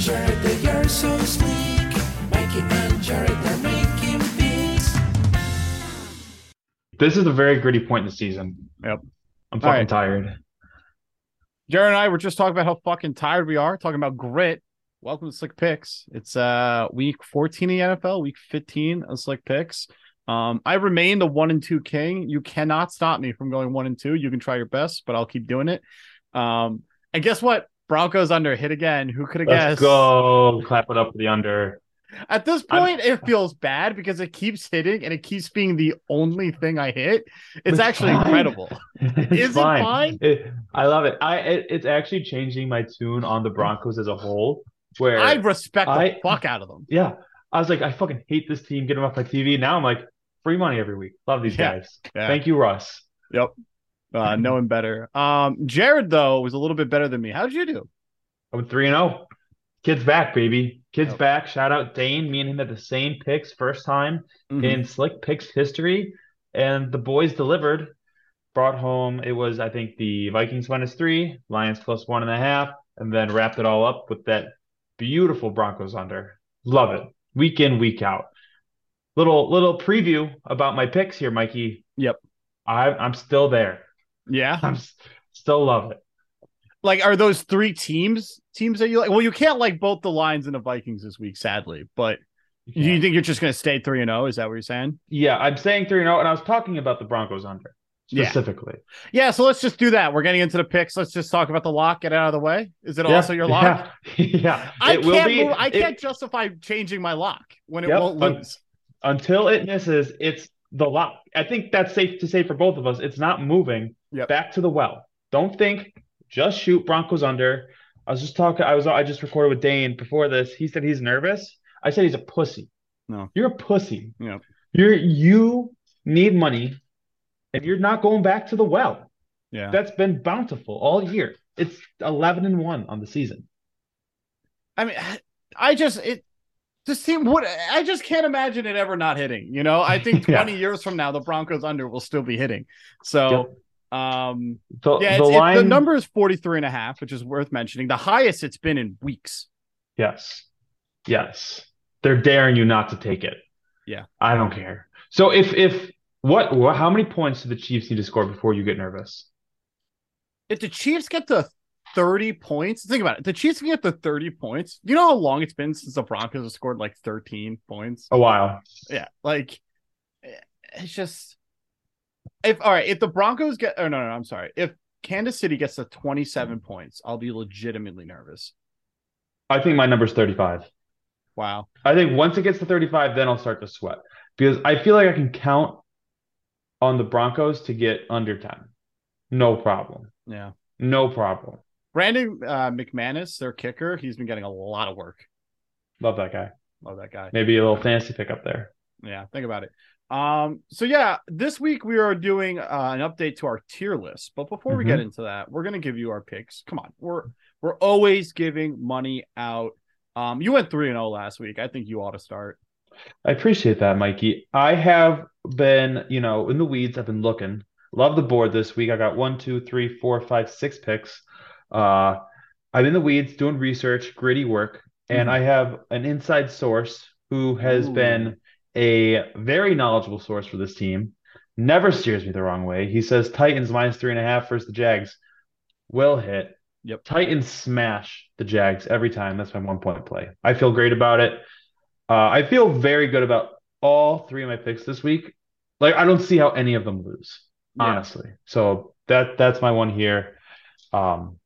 Jared, you're so sleek. Mikey and Jared, they're making beats. This is a very gritty point in the season. Yep. I'm fucking right. tired. Jared and I were just talking about how fucking tired we are, talking about grit. Welcome to Slick Picks. It's uh week 14 in the NFL, week 15 of Slick Picks. Um, I remain the one and two king. You cannot stop me from going one and two. You can try your best, but I'll keep doing it. Um, and guess what? Broncos under hit again. Who could have guessed? Let's go. Clap it up for the under. At this I'm- point, it feels bad because it keeps hitting and it keeps being the only thing I hit. It's, actually fine. incredible. It's Is it fine? It- I love it. I it, it's actually changing my tune on the Broncos as a whole. Where I respect the fuck out of them. yeah, I was like, I fucking hate this team. Get them off my TV. Now I'm like, free money every week. Love these Yeah. guys. Yeah. Thank you, Russ. Yep. Uh, knowing better. Um, Jared though was a little bit better than me. How did you do? I went three and zero. Kids back, baby. Kids Yep. back. Shout out Dane. Me and him had the same picks first time Mm-hmm. in Slick Picks history, and the boys delivered. Brought home it was I think the Vikings minus three, Lions plus one and a half, and then wrapped it all up with that beautiful Broncos under. Love it. Week in, week out. Little little preview about my picks here, Mikey. Yep. I I'm still there. Yeah. I'm still love it. Like, are those three teams teams that you like? Well, you can't like both the Lions and the Vikings this week, sadly. But do you think you're just going to stay three and zero? Is that what you're saying? Yeah, I'm saying three and zero, and I was talking about the Broncos under specifically. Yeah. So let's just do that. We're getting into the picks. Let's just talk about the lock. Get out of the way. Is it also your lock? Yeah, yeah. I It can't. be- move, I it- can't justify changing my lock when it Yep, won't un- lose. until it misses. It's the lock. I think that's safe to say for both of us. It's not moving Yep. back to the well. Don't think. Just shoot Broncos under. I was just talking. I was. I just recorded with Dane before this. He said he's nervous. I said he's a pussy. No. you're a pussy. Yep. You're you need money, and you're not going back to the well. Yeah. That's been bountiful all year. It's eleven and one on the season. I mean, I just it just seem what I just can't imagine it ever not hitting. You know, I think Yeah. 20 years from now the Broncos under will still be hitting. So um The, yeah, the line. the number is 43 and a half, which is worth mentioning. The highest it's been in weeks. Yes. Yes. They're daring you not to take it. Yeah. I don't care. So if if what, what how many points do the Chiefs need to score before you get nervous? If the Chiefs get to 30 points, think about it. The Chiefs can get to 30 points. You know how long it's been since the Broncos have scored like 13 points? A while. Yeah, like it's just if all right, if the Broncos get oh no, no, I'm sorry. If Kansas City gets to 27 points, I'll be legitimately nervous. I think my number's 35. Wow. I think once it gets to 35, then I'll start to sweat. Because I feel like I can count on the Broncos to get under 10. No problem. Yeah. No problem. Brandon uh, McManus, their kicker, he's been getting a lot of work. Love that guy. Love that guy. Maybe a little fantasy pickup there. Yeah, think about it. Um, so yeah, this week we are doing uh, an update to our tier list. But before we Mhm. get into that, we're gonna give you our picks. Come on, we're we're always giving money out. Um, you went three and zero last week. I think you ought to start. I appreciate that, Mikey. I have been, you know, in the weeds. I've been looking. Love the board this week. I got one, two, three, four, five, six picks. Uh, I'm in the weeds doing research, gritty work, and Mhm. I have an inside source who has Ooh. been a very knowledgeable source for this team. Never steers me the wrong way. He says Titans minus three and a half versus the Jags will hit. Yep. Titans smash the Jags every time. That's my one point play. I feel great about it. Uh, I feel very good about all three of my picks this week. Like I don't see how any of them lose, Yeah. honestly. So that that's my one here. Um,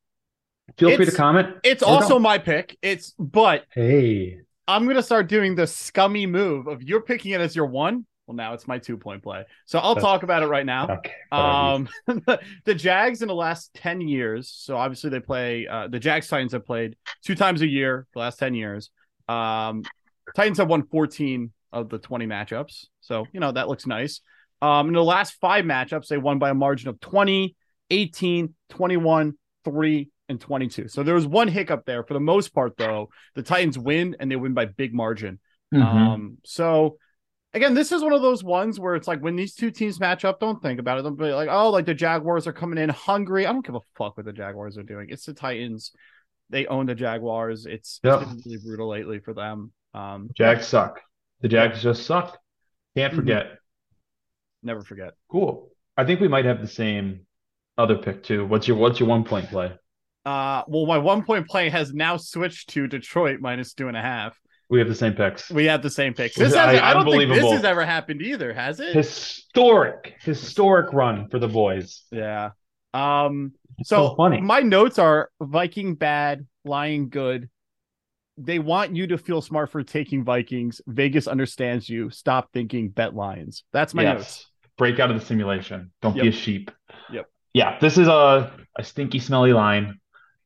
feel free to comment. It's also don't. my pick. It's but Hey, I'm gonna start doing the scummy move of you're picking it as your one. Well, now it's my two point play. So I'll talk about it right now. okay. Um, the Jags in the last ten years. So obviously they play. Uh, the Jags Titans have played two times a year the last ten years. Um, Titans have won fourteen of the twenty matchups. So you know that looks nice. Um, in the last five matchups, they won by a margin of 20, 18, 21, 3, and 22. So there was one hiccup there. For the most part, though, the Titans win and they win by big margin. Mhm. Um, so again, this is one of those ones where it's like when these two teams match up, don't think about it. Don't be like, oh, like the Jaguars are coming in hungry. I don't give a fuck what the Jaguars are doing. It's the Titans. they own the Jaguars. It's, Yep. it's been really brutal lately for them. Um, Jags suck. The Jags just suck. Can't Mhm. forget. never forget. Cool. I think we might have the same other pick too. What's your what's your one point play? Uh, well, my one point play has now switched to Detroit minus two and a half. We have the same picks. We have the same picks. This I- I, don't think this has ever happened either, has it? Historic, historic run for the boys. Yeah. Um. so So, funny. my notes are Viking bad, Lion good. They want you to feel smart for taking Vikings. Vegas understands you. Stop thinking bet Lions. That's my Yes. notes. Break out of the simulation. Don't be a sheep. Yep. Yeah, this is a, a stinky, smelly line.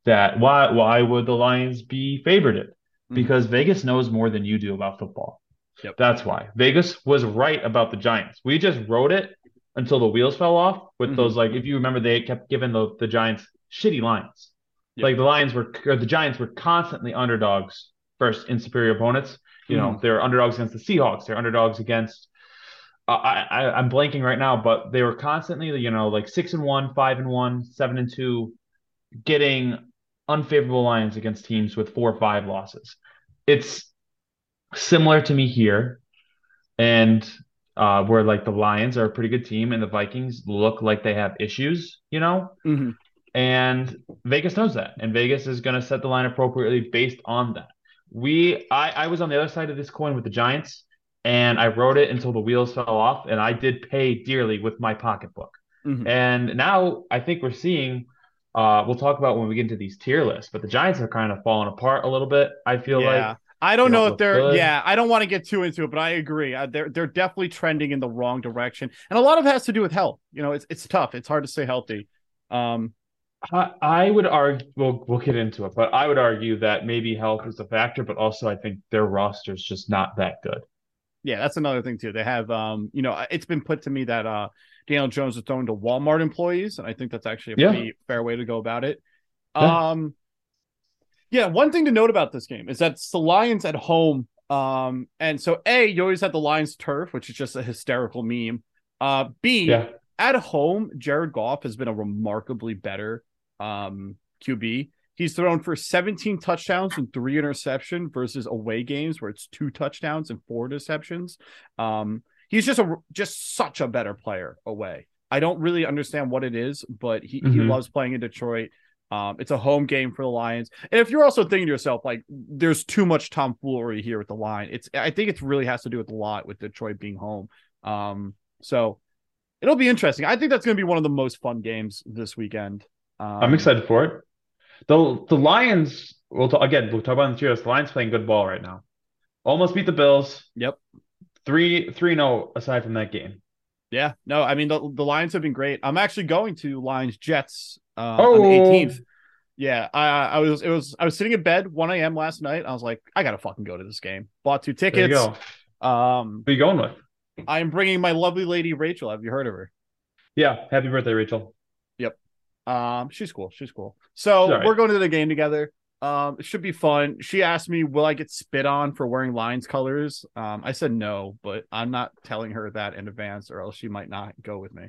That why why would the Lions be favorited? Mhm. Because Vegas knows more than you do about football. Yep. That's why. Vegas was right about the Giants. We just wrote it until the wheels fell off with Mhm. those like if you remember they kept giving the, the Giants shitty lines. Yep. Like the Lions were or the Giants were constantly underdogs first in superior opponents. You know, Mhm. they're underdogs against the Seahawks, they're underdogs against uh, I, I I'm blanking right now, but they were constantly, you know, like six and one, five and one, seven and two, getting unfavorable lines against teams with four or five losses. It's similar to me here, and uh, where like the Lions are a pretty good team and the Vikings look like they have issues, you know, Mhm. and Vegas knows that, and Vegas is going to set the line appropriately based on that. We, I, I was on the other side of this coin with the Giants, and I wrote it until the wheels fell off, and I did pay dearly with my pocketbook. Mhm. And now I think we're seeing. Uh, we'll talk about when we get into these tier lists, but the Giants are kind of falling apart a little bit. I feel Yeah. like I don't They know don't if they're. good. Yeah, I don't want to get too into it, but I agree. Uh, they're they're definitely trending in the wrong direction, and a lot of it has to do with health. You know, it's it's tough. It's hard to stay healthy. Um. I, I would argue. We'll we'll get into it, but I would argue that maybe health is a factor, but also I think their roster is just not that good. Yeah, that's another thing too. They have, um, you know, it's been put to me that uh, Daniel Jones is throwing to Walmart employees, and I think that's actually a Yeah. pretty fair way to go about it. Yeah. Um, yeah, one thing to note about this game is that it's the Lions at home. Um, and so A, you always have the Lions turf, which is just a hysterical meme. Uh, B, Yeah, at home, Jared Goff has been a remarkably better um, QB. He's thrown for 17 touchdowns and three interception versus away games where it's two touchdowns and four interceptions. Um, he's just a just such a better player away. I don't really understand what it is, but he, he Mhm. loves playing in Detroit. Um, it's a home game for the Lions. And if you're also thinking to yourself, like, there's too much tomfoolery here with the line, it's I think it really has to do with a lot with Detroit being home. Um, so it'll be interesting. I think that's going to be one of the most fun games this weekend. Um, I'm excited for it. The the Lions. We'll talk again. We'll talk about the tiers. The Lions playing good ball right now. Almost beat the Bills. Yep. Three three no aside from that game. Yeah, no, I mean the the Lions have been great. I'm actually going to Lions Jets uh, on Oh. the 18th. Yeah, I I was it was I was sitting in bed 1 a.m. last night. I was like, I gotta fucking go to this game. Bought two There you tickets. go. Um, Who you going with? I am bringing my lovely lady Rachel. Have you heard of her? Yeah. Happy birthday, Rachel. Yep. Um, she's cool. She's cool. So right. we're going to the game together. Um, it should be fun. She asked me, "Will I get spit on for wearing Lions colors?" Um, I said no, but I'm not telling her that in advance, or else she might not go with me.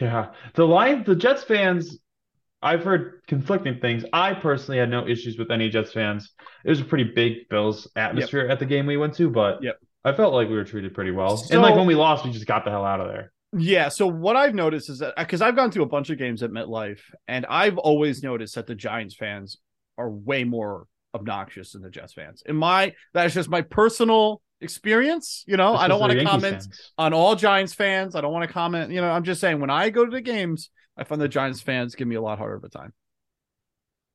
Yeah. The Lions, the Jets fans. I've heard conflicting things. I personally had no issues with any Jets fans. It was a pretty big Bills atmosphere at the game we went to, but Yep. I felt like we were treated pretty well. So- and like when we lost, we just got the hell out of there. Yeah. So what I've noticed is that because I've gone to a bunch of games at MetLife, and I've always noticed that the Giants fans are way more obnoxious than the Jets fans. In my that's just my personal experience. You know, Just I don't want to comment fans. on all Giants fans. I don't want to comment. You know, I'm just saying when I go to the games, I find the Giants fans give me a lot harder of a time.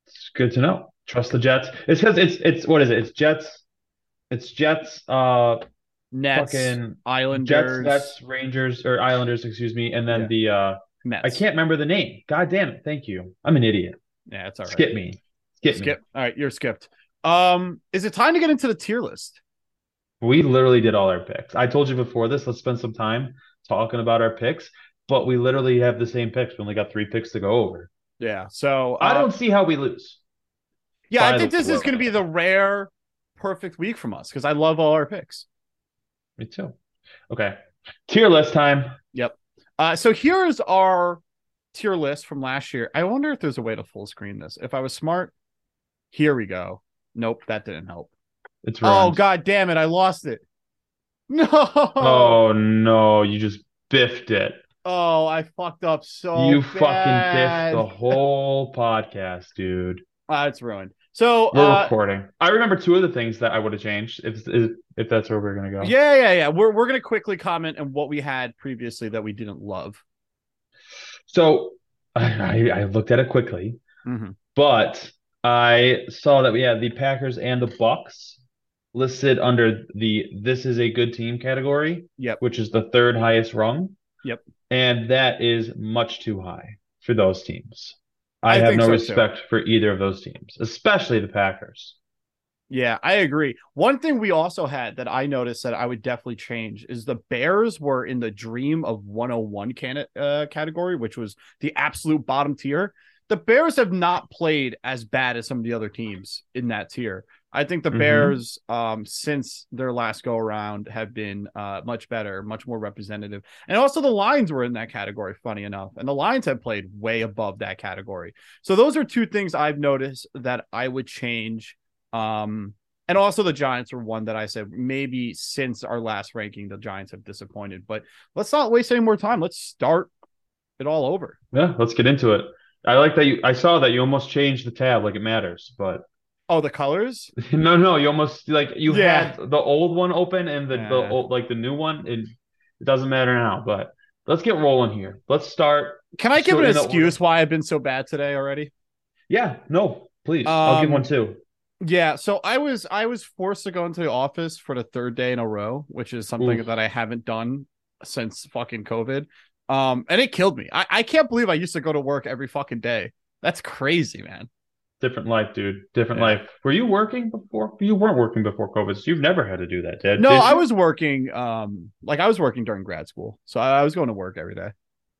It's good to know. Trust the Jets. It's because it's it's what is it? It's Jets. It's Jets. Uh, Nets, fucking Jets, Islanders, Nets, Rangers, or Islanders, excuse me, and then Yeah. the uh, Mets. I can't remember the name. God damn it! Thank you. I'm an idiot. Yeah, it's all right. Skip me. Skip. All right, you're skipped. Um, is it time to get into the tier list? We literally did all our picks. I told you before this. Let's spend some time talking about our picks, but we literally have the same picks. We only got three picks to go over. Yeah. So I uh, don't see how we lose. Yeah, I think this is going to be the rare, perfect week from us because I love all our picks. Me too. Okay. Tier list time. Yep. Uh, so here's our tier list from last year. I wonder if there's a way to full screen this. If I was smart, Here we go. Nope, that didn't help. It's Oh ruined. god damn it, I lost it. No. Oh no, you just biffed it. Oh, I fucked up so you fucking biffed the whole podcast, dude. Ah, it's ruined. So We're uh, recording. I remember two of the things that I would have changed if if, that's where we're gonna go. yeah, yeah, yeah. We're we're gonna quickly comment on what we had previously that we didn't love. So I, I, I looked at it quickly, Mhm. but I saw that we had the Packers and the Bucks listed under the "This is a good team" category. Yep. Which is the third highest rung. Yep. And that is much too high for those teams. I, I have no so, too. respect for either of those teams, especially the Packers. Yeah, I agree. One thing we also had that I noticed that I would definitely change is the Bears were in the dream of 101 can- uh, category, which was the absolute bottom tier. The Bears have not played as bad as some of the other teams in that tier. I think the Mhm. Bears, um, since their last go around, have been uh, much better, much more representative. And also the Lions were in that category, funny enough. And the Lions have played way above that category. So those are two things I've noticed that I would change. Um, and also the Giants were one that I said maybe since our last ranking, the Giants have disappointed. But let's not waste any more time. Let's start it all over. Yeah, let's get into it. I like that you. I saw that you almost changed the tab like it matters, but Oh, the colors? no, no, you almost like you Yeah. had the old one open and the, the old like the new one. It, it doesn't matter now, but let's get rolling here. Let's start. Can I give an excuse why I've been so bad today already? Yeah, no, please. I'll give Um, one too. Yeah, so I was I was forced to go into the office for the third day in a row, which is something Oof. that I haven't done since fucking COVID. Um, and it killed me. I, I can't believe I used to go to work every fucking day. That's crazy, man. Different life, dude. Different Yeah. life. Were you working before? You weren't working before COVID. So you've never had to do that, did? No, I was working um like I was working during grad school. So I, I was going to work every day.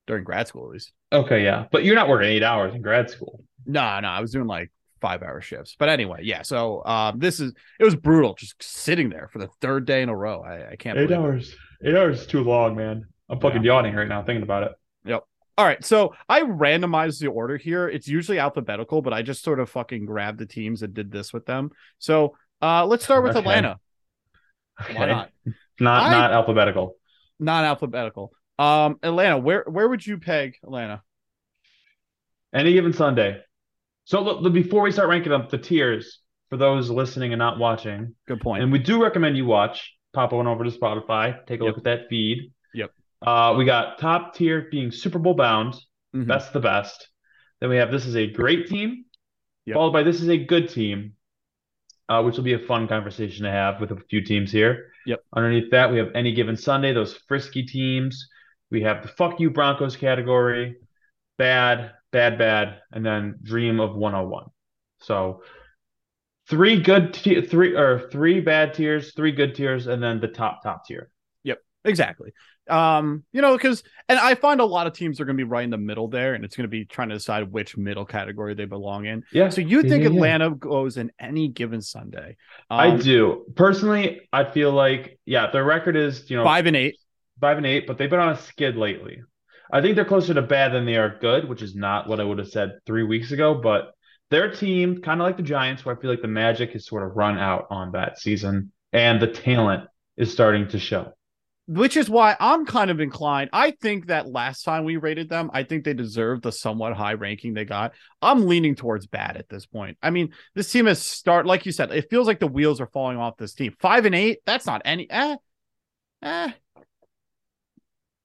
During grad school at least. Okay, yeah, but you're not working eight hours in grad school. No, no, I was doing like five hour shifts. But anyway, yeah. So um this is it was brutal just sitting there for the third day in a row. I, I can't Eight believe it. hours. Eight hours is too long, man. I'm fucking yawning right now thinking about it. Yep. All right, so I randomized the order here. It's usually alphabetical, but I just sort of fucking grabbed the teams and did this with them. So uh let's start with Okay. Atlanta. Okay. Why not? Not I- not alphabetical. Non alphabetical. Um Atlanta, where where would you peg Atlanta? Any given Sunday. So look, look, before we start ranking up the tiers for those listening and not watching, Good point. and we do recommend you watch. Pop on over to Spotify, take a look at that feed. Uh, we got top tier being Super Bowl bound, Mhm. best of the best. Then we have this is a great team, Yep. followed by this is a good team, uh, which will be a fun conversation to have with a few teams here. Yep. Underneath that, we have any given Sunday, those frisky teams. We have the fuck you Broncos category, bad, bad, bad, and then dream of 101. So three good t- three or three bad tiers, three good tiers, and then the top top tier. Exactly. Um, you know, because and I find a lot of teams are going to be right in the middle there, and it's going to be trying to decide which middle category they belong in. Yeah. So you think yeah, yeah. Atlanta goes in any given Sunday? I Um, do. Personally, I feel like yeah, their record is, you know, five and eight. five and eight, but they've been on a skid lately. I think they're closer to bad than they are good, which is not what I would have said three weeks ago. But their team, kind of like the Giants, where I feel like the magic has sort of run out on that season, and the talent is starting to show. Which is why I'm kind of inclined. I think that last time we rated them, I think they deserved the somewhat high ranking they got. I'm leaning towards bad at this point. I mean, this team has start like you said. It feels like the wheels are falling off this team. Five and eight. That's not any. Eh, eh.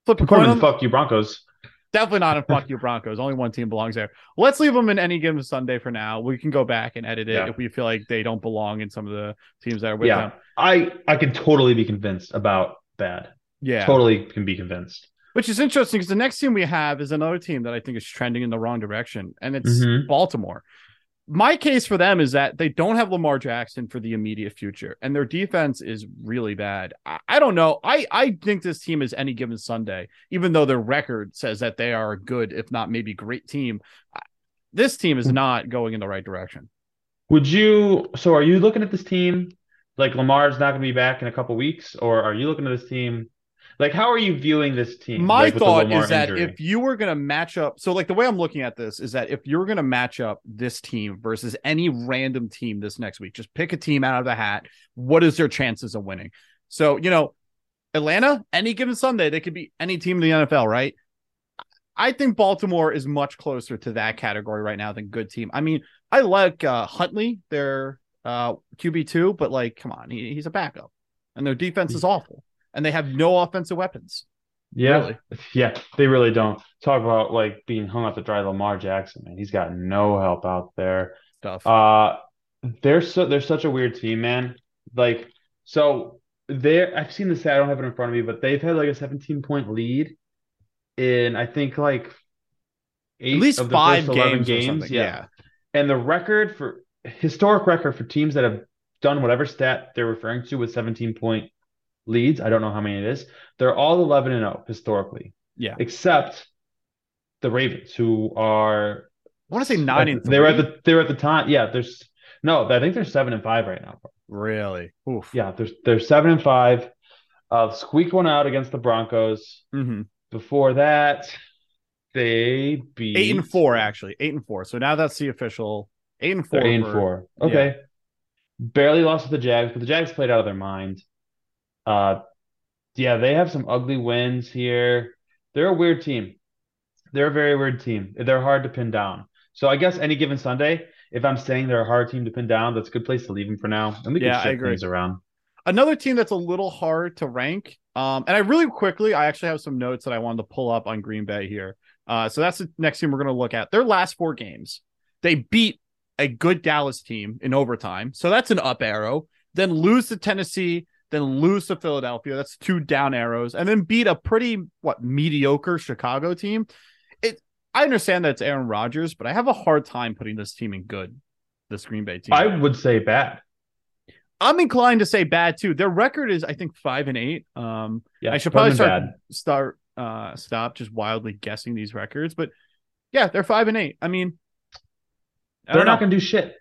Flip a coin. to on- the fuck you Broncos. Definitely not in fuck you Broncos. Only one team belongs there. Let's leave them in any given Sunday for now. We can go back and edit it Yeah. if we feel like they don't belong in some of the teams that are with Yeah, them. I I can totally be convinced about bad. Yeah. Totally can be convinced. Which is interesting because the next team we have is another team that I think is trending in the wrong direction, and it's Mhm. Baltimore. My case for them is that they don't have Lamar Jackson for the immediate future, and their defense is really bad. I, I don't know. I, I think this team is any given Sunday, even though their record says that they are a good, if not maybe great team. This team is not going in the right direction. Would you? So are you looking at this team like Lamar's not going to be back in a couple weeks, or are you looking at this team Like, how are you viewing this team? My like, thought is that injury? if you were going to match up, so like the way I'm looking at this is that if you're going to match up this team versus any random team this next week, just pick a team out of the hat. What is their chances of winning? So, you know, Atlanta, any given Sunday, they could be any team in the NFL, right? I think Baltimore is much closer to that category right now than good team. I mean, I like uh, Huntley, their uh, QB2, but like, come on, he, he's a backup and their defense is awful and they have no offensive weapons. yeah, really. yeah, they really don't talk about like being hung out to dry. Lamar Jackson, man, he's got no help out there. Stuff. Uh, they're so they're such a weird team, man. Like, so they're I've seen the stat, I don't have it in front of me, but they've had like a 17 point lead in I think like eight At least of the five first 11 games, games. something. Yeah. And the record for historic record for teams that have done whatever stat they're referring to with 17 point leads, I don't know how many it is. They're all 11 and 0 historically, Yeah. except the Ravens, who are I want to say nine and they were at the they were at the time. Yeah, there's no, I think they're seven and five right now. Really? Oof. Yeah, there's they're seven and five. Uh, squeaked one out against the Broncos. hmm Before that, they beat Eight and four, actually. Eight and four. So now that's the official eight and 4 They're eight and four. Okay. Barely lost to the Jags, but the Jags played out of their mind. Uh, yeah, they have some ugly wins here. They're a weird team. They're a very weird team. They're hard to pin down. So I guess any given Sunday, if I'm saying they're a hard team to pin down, that's a good place to leave them for now. And we can Yeah, I shift agree. things around. Another team that's a little hard to rank. Um, and I really quickly, I actually have some notes that I wanted to pull up on Green Bay here. Uh, so that's the next team we're going to look at. Their last four games, they beat a good Dallas team in overtime. So that's an up arrow. Then lose to Tennessee, then lose to Philadelphia. That's two down arrows, and then beat a pretty what mediocre Chicago team. It. I understand that it's Aaron Rodgers, but I have a hard time putting this team in good. This Green Bay team. I would say bad. I'm inclined to say bad too. Their record is, I think, five and eight. Um, Yeah, I should probably start bad. start uh stop just wildly guessing these records, but yeah, they're five and eight. I mean, I They're not know. going to do shit.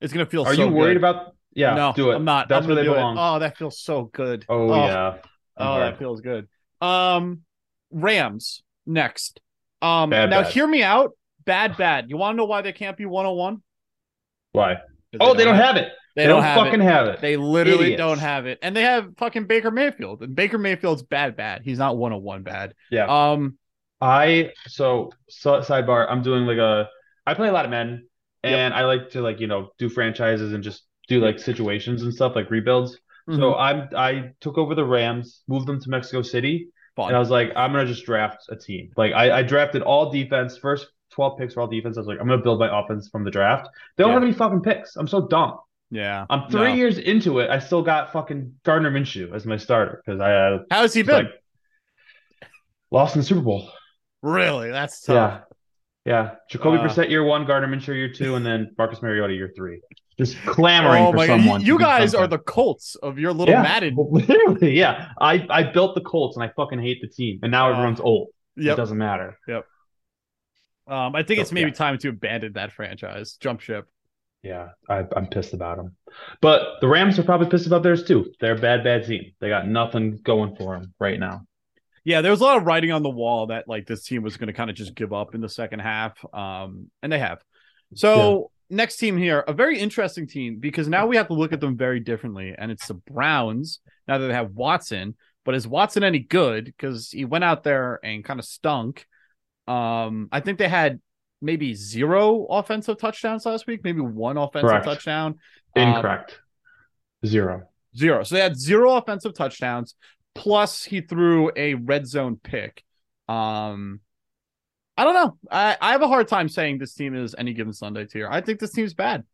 It's gonna feel. Are so you worried good. about? Yeah, no, do it. I'm not. That's I'm where they belong. It. Oh, that feels so good. Oh, yeah. Oh, that feels good. Um, Rams next. Um, Bad, now bad. hear me out. Bad, bad. You want to know why they can't be 101? Why? Oh, they don't have it. They, They, don't, don't, have fucking it. have it. They literally Idiots. don't have it, and they have fucking Baker Mayfield, and Baker Mayfield's bad, bad. He's not 101 bad. Yeah. Um, I so, so sidebar. I'm doing like a. I play a lot of Madden, and I like to like you know do franchises and just do like situations and stuff like rebuilds. mhm, So I'm I took over the Rams, moved them to Mexico City, fun. and I was like, I'm gonna just draft a team. Like I, I drafted all defense, first 12 picks for all defense. I was like, I'm gonna build my offense from the draft. They don't Yeah. have any fucking picks. I'm so dumb. yeah, I'm three No. years into it. I still got fucking Gardner Minshew as my starter because I uh, How's he was been? like lost in the Super Bowl. really? That's tough. Yeah. Yeah. Jacoby Uh, Brissett year one, Gardner Minshew year two, and then Marcus Mariota year three. Just clamoring Oh for my god, someone. you, guys are the Colts of your little yeah, Madden. Literally, yeah. I, I built the Colts and I fucking hate the team. And now Uh, everyone's old. It doesn't matter. Yep. Um, I think So, it's maybe yeah. time to abandon that franchise, jump ship. Yeah, I, I'm pissed about them. But the Rams are probably pissed about theirs too. They're a bad, bad team. They got nothing going for them right now. Yeah, there was a lot of writing on the wall that like this team was going to kind of just give up in the second half, um, and they have. So next team here, a very interesting team because now we have to look at them very differently, and it's the Browns. Now that they have Watson, but is Watson any good? Because he went out there and kind of stunk. Um, I think they had maybe zero offensive touchdowns last week, maybe one offensive Correct. touchdown. Um, Incorrect. Zero. Zero. So they had zero offensive touchdowns. Plus, he threw a red zone pick. Um, I don't know. I, I have a hard time saying this team is any given Sunday tier. I think this team's bad.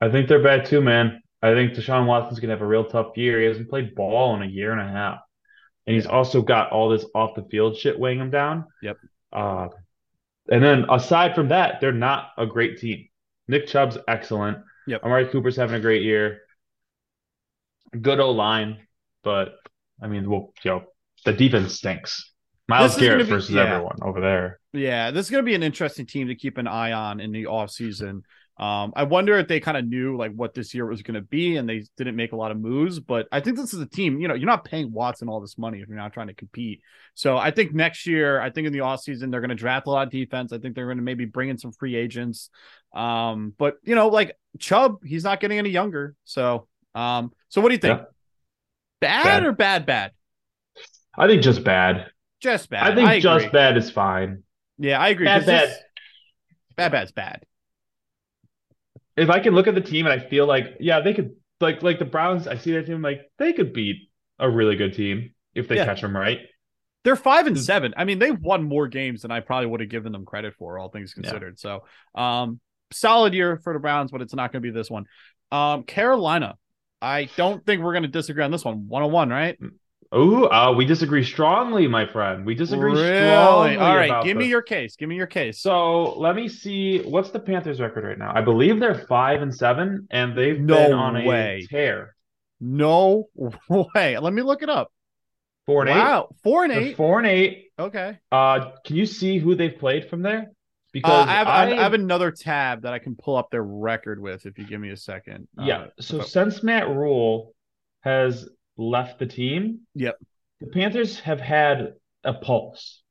I think they're bad too, man. I think Deshaun Watson's gonna have a real tough year. He hasn't played ball in a year and a half, and he's also got all this off the field shit weighing him down. Yep. Uh, and then aside from that, they're not a great team. Nick Chubb's excellent. Yep. Amari Cooper's having a great year. Good O line, but I mean, well, you know, the defense stinks. Myles Garrett be- versus yeah. everyone over there. Yeah, this is going to be an interesting team to keep an eye on in the offseason Um, I wonder if they kind of knew like what this year was going to be, and they didn't make a lot of moves. But I think this is a team. You know, you're not paying Watson all this money if you're not trying to compete. So I think next year, I think in the offseason, they're going to draft a lot of defense. I think they're going to maybe bring in some free agents. Um, but you know, like Chubb, he's not getting any younger. So, um, so what do you think? Yeah. Bad, Bad. or bad bad? I think just bad. Just bad. I think agree. just bad is fine. Yeah, I agree. Bad, 'cause this- bad. bad bad's bad. If I can look at the team and I feel like, yeah, they could like like the Browns. I see that team like they could beat a really good team if they Yeah. catch them right. They're five and Mm. seven. I mean, they've won more games than I probably would have given them credit for, all things Yeah. considered. So, um, solid year for the Browns, but it's not going to be this one. Um, Carolina. I don't think we're going to disagree on this one. One on one, right? Ooh, uh, we disagree strongly, my friend. We disagree really? strongly. All right, give me your case. Give me your case. So let me see. What's the Panthers' record right now? I believe they're five and seven, and they've No been on way. a tear. no way. Let me look it up. Four and eight. wow, four and They're eight. Four and eight. Okay. Uh, can you see who they've played from there? Uh, Because I, have, I have another tab that I can pull up their record with if you give me a second. yeah. Uh, so I- since Matt Rule has left the team, Yep. the Panthers have had a pulse,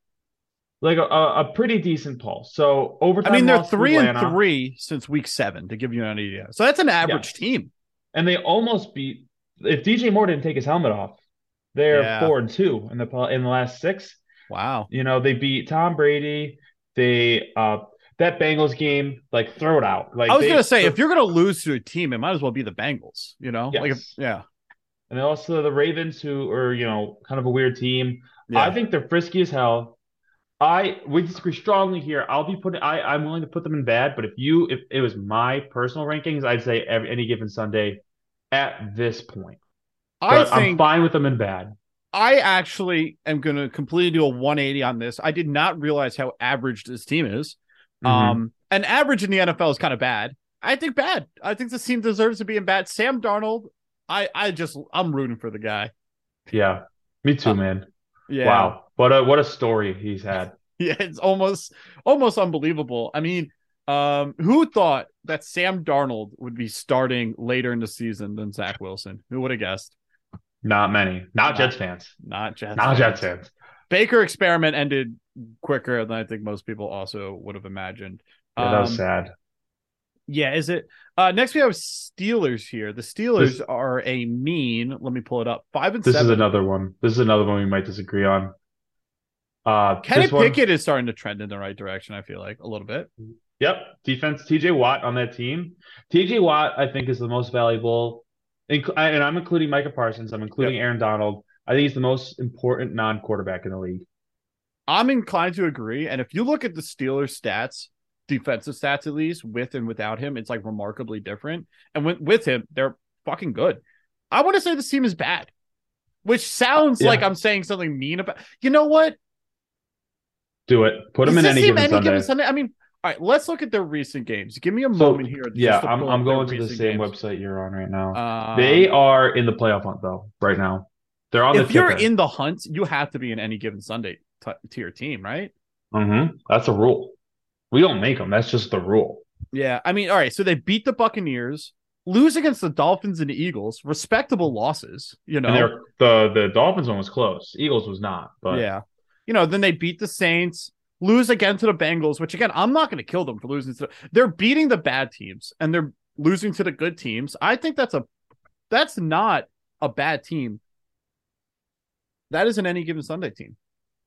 like a, a, pretty decent pulse. So over I mean, they're three and three since week seven, to give you an idea. So that's an average team. and they almost beat. If DJ Moore didn't take his helmet off, they're Yeah. four and two in the in the last six. Wow. You know, they beat Tom Brady. They uh that Bengals game, like throw it out. Like I was they- gonna say, the- if you're gonna lose to a team, it might as well be the Bengals. You know, like if, yeah, and also the Ravens, who are you know kind of a weird team. yeah. I think they're frisky as hell. I we disagree strongly here. I'll be putting. I I'm willing to put them in bad, but if you if it was my personal rankings, I'd say every, any given Sunday at this point. I But I'm think fine with them in bad. I actually am gonna completely do a 180 on this. I did not realize how average this team is. Mhm. Um, and average in the NFL is kind of bad. I think bad. I think this team deserves to be in bad. Sam Darnold, I I just I'm rooting for the guy. yeah, me too, uh, man. Yeah. Wow, what a what a story he's had. Yeah, it's almost almost unbelievable. I mean, um, who thought that Sam Darnold would be starting later in the season than Zach Wilson? Who would have guessed? Not many. Not Not- Jets fans. Not Jets. Not fans. Jets fans. Baker experiment ended quicker than I think most people also would have imagined. Yeah, that was Um, sad. Yeah, is it? Uh, next we have Steelers here. The Steelers This- are a mean. Let me pull it up. Five and This is another one. This is another one we might disagree on. Uh, Kenny Pickett is starting to trend in the right direction. I feel like a little bit. Yep, defense. TJ Watt on that team. TJ Watt, I think, is the most valuable, inc- and I'm including Micah Parsons. I'm including Aaron Donald. I think he's the most important non-quarterback in the league. I'm inclined to agree. And if you look at the Steelers stats, defensive stats at least, with and without him, it's like remarkably different. And with, with him, they're fucking good. I want to say this team is bad, which sounds Yeah. like I'm saying something mean about. You know what? Do it. Put him Does in any given Sunday. given Sunday? I mean, all right, let's look at their recent games. Give me a So, moment here. Yeah, I'm I'm going to the same games. website you're on right now. Um, they are in the playoff hunt though right now. They're on the if you're in the hunt, you have to be in any given Sunday t- to your team, right? Mhm. That's a rule. We don't make them. That's just the rule. Yeah, I mean, all right. So they beat the Buccaneers, lose against the Dolphins and the Eagles, respectable losses. You know, the the Dolphins one was close. Eagles was not. But yeah. You know, then they beat the Saints, lose again to the Bengals, which again, I'm not going to kill them for losing to. They're beating the bad teams and they're losing to the good teams. I think that's a that's not a bad team. That is an any given Sunday team.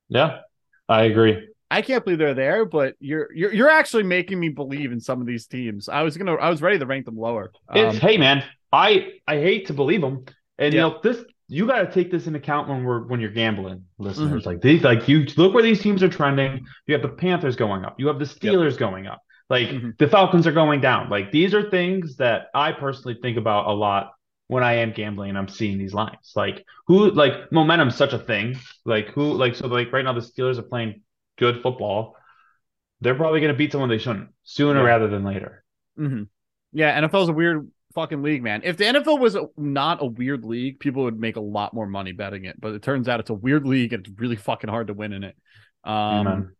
yeah, I agree. I can't believe they're there, but you're you're you're actually making me believe in some of these teams. I was gonna I was ready to rank them lower. It's Um, hey man, I I hate to believe them, and you Yeah. know this. You got to take this into account when we're when you're gambling, listeners. Mm-hmm. Like these, like you look where these teams are trending. You have the Panthers going up. You have the Steelers going up. Like Mhm. the Falcons are going down. Like these are things that I personally think about a lot when I am gambling and I'm seeing these lines. Like who, like momentum's such a thing. Like who, like so, like right now the Steelers are playing good football. They're probably going to beat someone they shouldn't sooner Yeah. rather than later. hmm Yeah, NFL's a weird fucking league, man. If the NFL was a, not a weird league, people would make a lot more money betting it. But it turns out it's a weird league and it's really fucking hard to win in it. Um, Amen.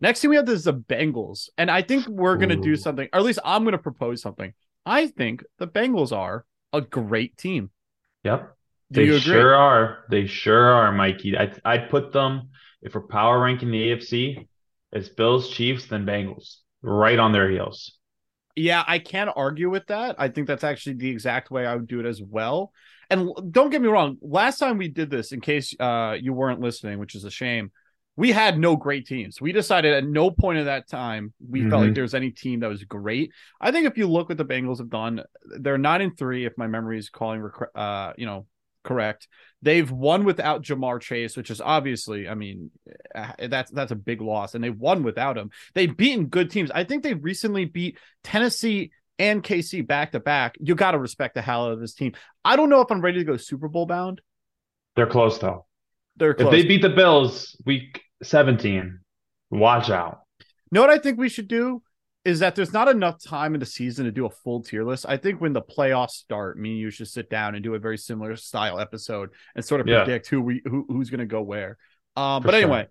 Next thing we have is the Bengals, and I think we're gonna do something, or at least I'm gonna propose something. I think the Bengals are a great team. Yep. Do They sure are. They sure are, Mikey. I I'd put them if we're power ranking the AFC, it's Bills, Chiefs, then Bengals, right on their heels. Yeah, I can't argue with that. I think that's actually the exact way I would do it as well. And don't get me wrong, last time we did this, in case uh, you weren't listening, which is a shame, we had no great teams. We decided at no point at that time we felt like Mhm. there was any team that was great. I think if you look what the Bengals have done, they're nine and three, if my memory is calling, uh, you know, correct. They've won without Ja'Marr Chase, which is obviously, I mean, uh, that's that's a big loss, and they won without him. They've beaten good teams. I think they recently beat Tennessee and KC back to back. You got to respect the hell out of this team. I don't know if I'm ready to go Super Bowl bound. They're close though. They're close. If they beat the Bills week 17, watch out. know what I think we should do is that there's not enough time in the season to do a full tier list. I think when the playoffs start, me and you should sit down and do a very similar style episode and sort of Yeah. predict who we who, who's going to go where. Um, but sure. anyway,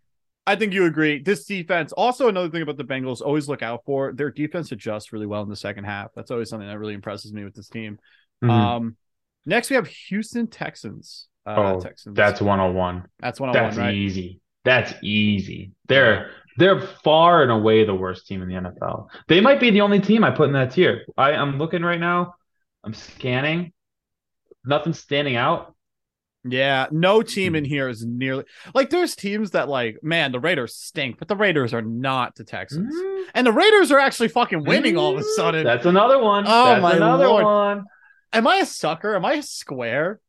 I think you agree. This defense. Also, another thing about the Bengals, always look out for their defense adjusts really well in the second half. That's always something that really impresses me with this team. Mhm. Um, next we have Houston Texans. Uh, oh, Texans. that's 101. that's one on That's one, right? easy. That's easy. They're they're far and away the worst team in the NFL. They might be the only team I put in that tier. I I'm looking right now. I'm scanning. Nothing's standing out. Yeah, no team Hmm. in here is nearly like there's teams that like, man, the Raiders stink, but the Raiders are not the Texans. Mm, And the Raiders are actually fucking winning all of a sudden. That's another one. Oh, That's my another Lord. one. Am I a sucker? Am I a square?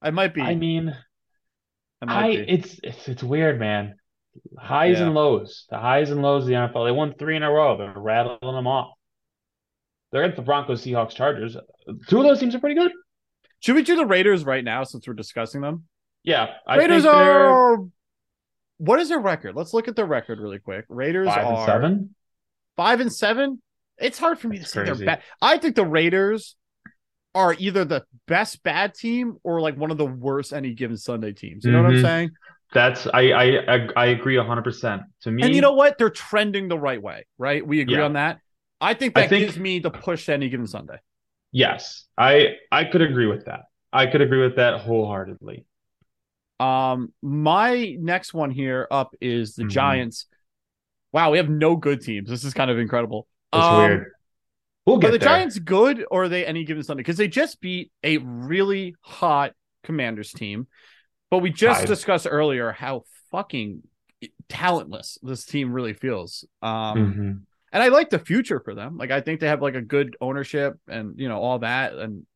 I might be. I mean, I it's it's it's weird, man. Highs Yeah. and lows. The highs and lows of the NFL. They won three in a row. They're rattling them off. They're against the Broncos, Seahawks, Chargers. Two of those teams are pretty good. Should we do the Raiders right now since we're discussing them? Yeah, I Raiders they're. What is their record? Let's look at their record really quick. Raiders five are and seven. five and seven. It's hard for me That's to say crazy. they're bad. I think the Raiders are either the best bad team or like one of the worst any given Sunday teams. You know what I'm Mhm. saying? That's I I I, I agree hundred percent. To me, And you know what? They're trending the right way, right? We agree Yeah. on that. I think I that think- gives me the push any given Sunday. yes, I I could agree with that. I could agree with that wholeheartedly. Um, my next one here up is the Mhm. Giants. Wow, we have no good teams. This is kind of incredible. It's Um, weird. We'll Are the there. Giants good or are they any given Sunday? Because they just beat a really hot Commanders team, but we just Tied. discussed earlier how fucking talentless this team really feels. Um, Mhm. and I like the future for them. Like I think they have like a good ownership and you know all that, and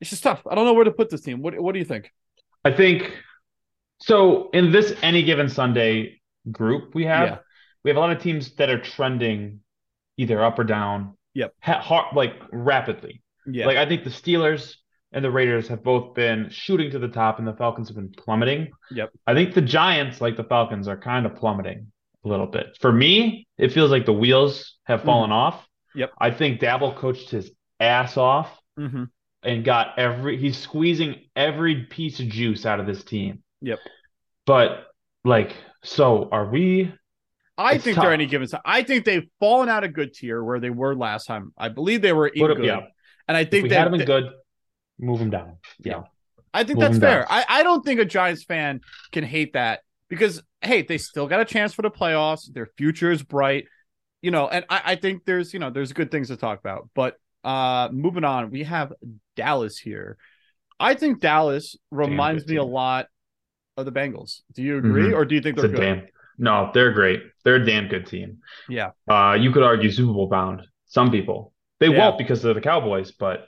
it's just tough. I don't know where to put this team. What What do you think? I think so. In this any given Sunday group we have, Yeah. we have a lot of teams that are trending either up or down. Yep. Ha- har- like rapidly. Yeah, Like I think the Steelers and the Raiders have both been shooting to the top, and the Falcons have been plummeting. Yep. I think the Giants, like the Falcons, are kind of plummeting a little bit. For me, it feels like the wheels have fallen off. Mm-hmm. Yep. I think Daboll coached his ass off hmm and got every he's squeezing every piece of juice out of this team. Yep. But like, so are we? I It's think tough. they're any given. Sun- I think they've fallen out of good tier where they were last time. I believe they were in Put good, yeah. and I If think we they, had them in good, move them down. Yeah. I think Moving that's fair. down. I, I don't think a Giants fan can hate that because hey, they still got a chance for the playoffs. Their future is bright, you know, and I, I think there's you know there's good things to talk about. But uh moving on, we have Dallas here. I think Dallas reminds me a lot of the Bengals. Do you agree, Mhm. or do you think It's they're a good? No, they're great. They're a damn good team. Yeah. Uh, you could argue Super Bowl bound. Some people they Yeah. won't because they're the Cowboys, but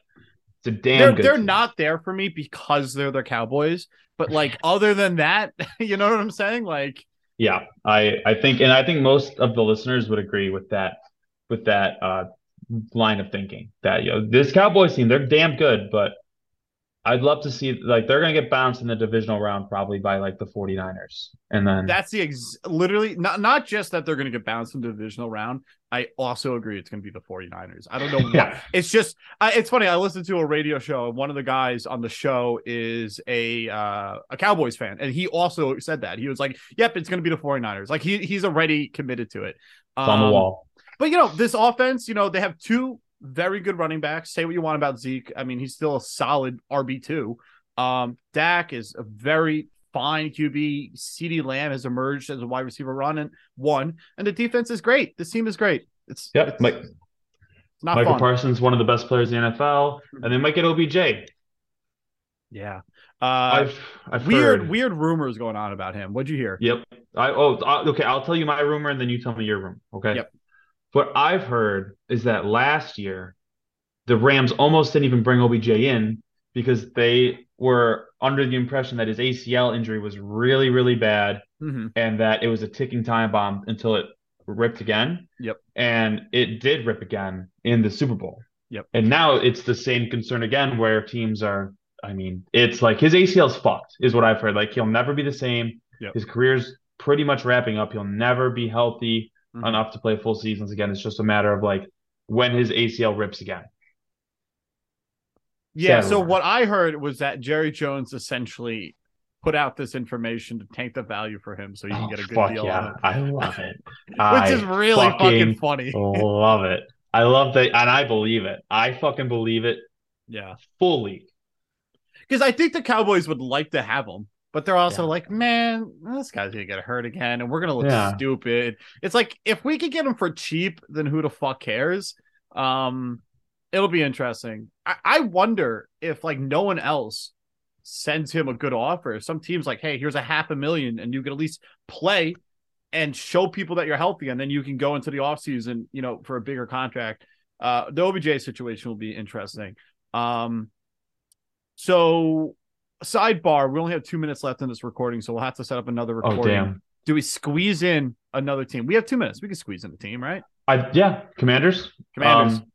it's a damn They're they're not there for me because they're the Cowboys. But like other than that, you know what I'm saying? Like Yeah, I I think, and I think most of the listeners would agree with that with that uh line of thinking that you know this Cowboys team they're damn good, but I'd love to see like they're gonna get bounced in the divisional round probably by like the 49ers. And then That's the ex- literally not not just that they're going to get bounced in the divisional round. I also agree it's going to be the 49ers. I don't know. Yeah. It's just I, it's funny. I listened to a radio show and one of the guys on the show is a uh, a Cowboys fan and he also said that. He was like, "Yep, it's going to be the 49ers." Like he he's already committed to it. it's on the Um, wall. But you know, this offense, you know, they have two very good running backs. Say what you want about Zeke. I mean, he's still a solid RB2. Um, Dak is a very fine QB. CeeDee Lamb has emerged as a wide receiver run and one. And the defense is great. This team is great. It's, Yep. it's, Mike, it's not Micah fun. Parsons, one of the best players in the NFL, and they might get OBJ. yeah. Uh, I've I've weird, heard, weird rumors going on about him. What'd you hear? Yep. I oh I- okay. I'll tell you my rumor, and then you tell me your rumor. Okay. Yep. What I've heard is that last year, the Rams almost didn't even bring OBJ in because they were under the impression that his ACL injury was really really bad, hmm and that it was a ticking time bomb until it ripped again. Yep. And it did rip again in the Super Bowl. Yep. And now it's the same concern again where teams are I mean, it's like his ACL's fucked, is what I've heard. Like he'll never be the same. Yep. His career's pretty much wrapping up. He'll never be healthy Mhm. enough to play full seasons again. It's just a matter of like when his ACL rips again. Yeah. Sad So what I heard was that Jerry Jones essentially put out this information to tank the value for him so you can Oh, get a good fuck deal yeah. I love it. Which I is really fucking, fucking funny. love it. I love that, and I believe it. I fucking believe it Yeah. fully. Because I think the Cowboys would like to have him, but they're also Yeah. like, man, this guy's gonna get hurt again, and we're gonna look Yeah. stupid. It's like if we could get him for cheap, then who the fuck cares? Um, it'll be interesting. I, I wonder if like no one else sends him a good offer. Some team's like, hey, here's a half a million, and you can at least play and show people that you're healthy, and then you can go into the offseason, you know, for a bigger contract. Uh, the OBJ situation will be interesting. Um, so sidebar, we only have two minutes left in this recording, so we'll have to set up another recording. Oh recording. damn. Do we squeeze in another team? We have two minutes. We can squeeze in a team, right? I yeah, Commanders. Commanders. Um,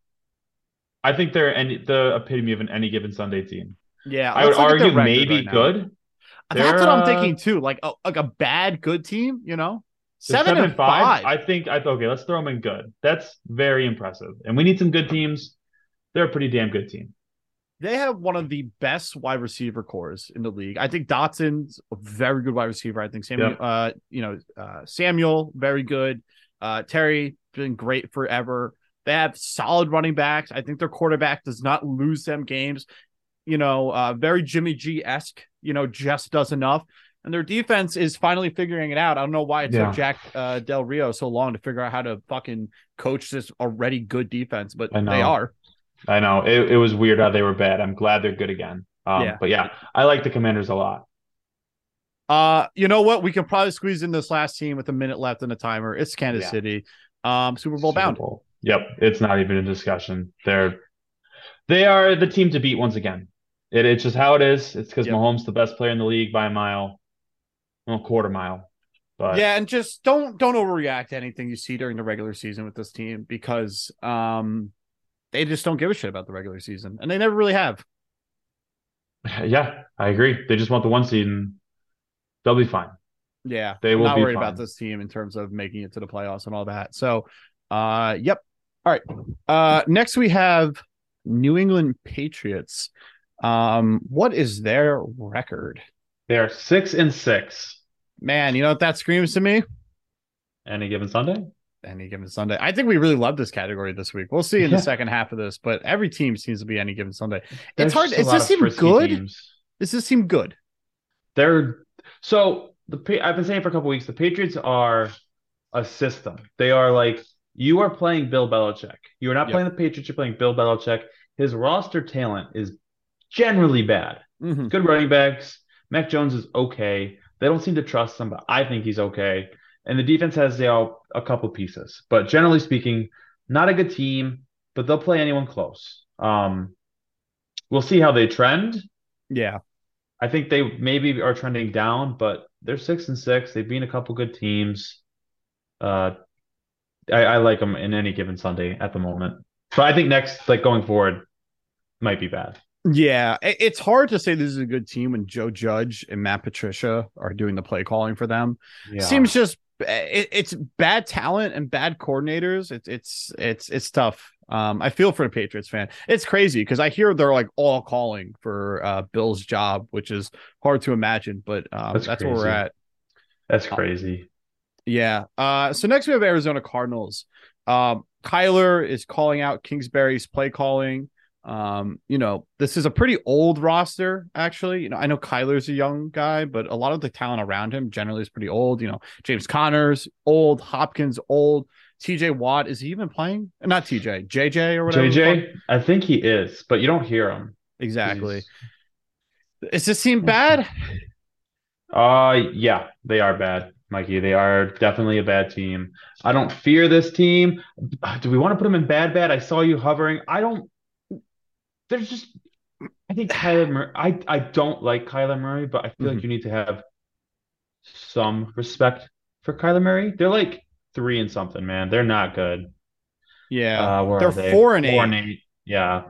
I think they're any the epitome of an any given Sunday team. yeah, I would let's look at their argue maybe right good. That's They're, what I'm uh, thinking too. Like a like a bad good team, you know, They're seven, and five. I think I okay. Let's throw them in good. That's very impressive. And we need some good teams. They're a pretty damn good team. They have one of the best wide receiver cores in the league. I think Dotson's a very good wide receiver. I think Samuel, uh, you know, uh, Samuel, very good. Uh, Terry been great forever. They have solid running backs. I think their quarterback does not lose them games. You know, uh, very Jimmy G esque. You know, just does enough. And their defense is finally figuring it out. I don't know why it Yeah. took Jack uh, Del Rio so long to figure out how to fucking coach this already good defense, but they are. I know it, it was weird how they were bad. I'm glad they're good again. Um, Yeah. But yeah, I like the Commanders a lot. Uh, you know what? We can probably squeeze in this last team with a minute left in the timer. It's Kansas Yeah. City, um, Super Bowl Super bound. Bowl. Yep, it's not even a discussion. They're they are the team to beat once again. It, it's just how it is. It's because Yep. Mahomes the best player in the league by a mile, well, quarter mile. But Yeah, and just don't don't overreact to anything you see during the regular season with this team because um they just don't give a shit about the regular season, and they never really have. yeah, I agree. They just want the one seed, and they'll be fine. Yeah, They will not be worried fine. about this team in terms of making it to the playoffs and all that. So, uh, yep. All right. Uh, next we have New England Patriots. Um, what is their record? They are six and six Man, you know what that screams to me? any given Sunday. Any given Sunday. I think we really love this category this week. We'll see in Yeah. the second half of this, but every team seems to be any given Sunday. There's it's hard. just a this frisky good? teams. Does this seem good? They're so the I've been saying for a couple weeks the Patriots are a system. They are like you are playing Bill Belichick. You are not Yep. playing the Patriots. You're playing Bill Belichick. His roster talent is generally bad. Mhm. Good running backs. Mac Jones is okay. They don't seem to trust him, but I think he's okay. And the defense has you know a couple pieces, but generally speaking, not a good team. But they'll play anyone close. Um, we'll see how they trend. Yeah. I think they maybe are trending down, but they're six and six. They've been a couple good teams. Uh, I, I like them in any given Sunday at the moment. But I think next, like going forward, might be bad. Yeah, it's hard to say this is a good team when Joe Judge and Matt Patricia are doing the play calling for them. Yeah. Seems just it, it's bad talent and bad coordinators. It's it's it's it's tough. Um, I feel for the Patriots fan. It's crazy because I hear they're like all calling for uh Bill's job, which is hard to imagine, but um, that's, That's where we're at. That's crazy. Yeah. Uh, so next we have Arizona Cardinals. Um, Kyler is calling out Kingsbury's play calling. Um, you know, this is a pretty old roster, actually. You know, I know Kyler's a young guy, but a lot of the talent around him generally is pretty old. You know, James Conner's, old, Hopkins, old, TJ Watt, is he even playing? Not TJ, JJ or whatever. JJ, I think he is, but you don't hear him. Exactly. He's- Is this team bad? Uh, yeah, they are bad, Mikey. They are definitely a bad team. I don't fear this team. Do we want to put them in bad, bad? I saw you hovering. I don't. There's just. I think Kyler Murray. I I don't like Kyler Murray, but I feel Mhm. like you need to have some respect for Kyler Murray. They're like three and something, man. They're not good. Yeah. Uh, They're they? four and Four eight. and eight. Yeah.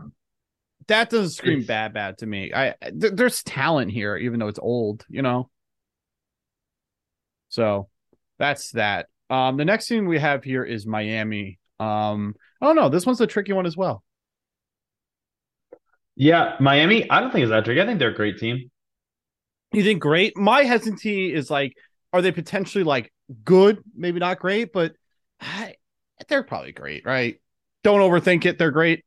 that doesn't scream It's- bad bad to me i th- there's talent here even though it's old you know so that's that um the next thing we have here is miami um oh don't this one's a tricky one as well Yeah, Miami, I don't think it's that tricky. I think they're a great team. you think great my hesitancy is like are they potentially like good maybe not great but I, they're probably great right don't overthink it they're great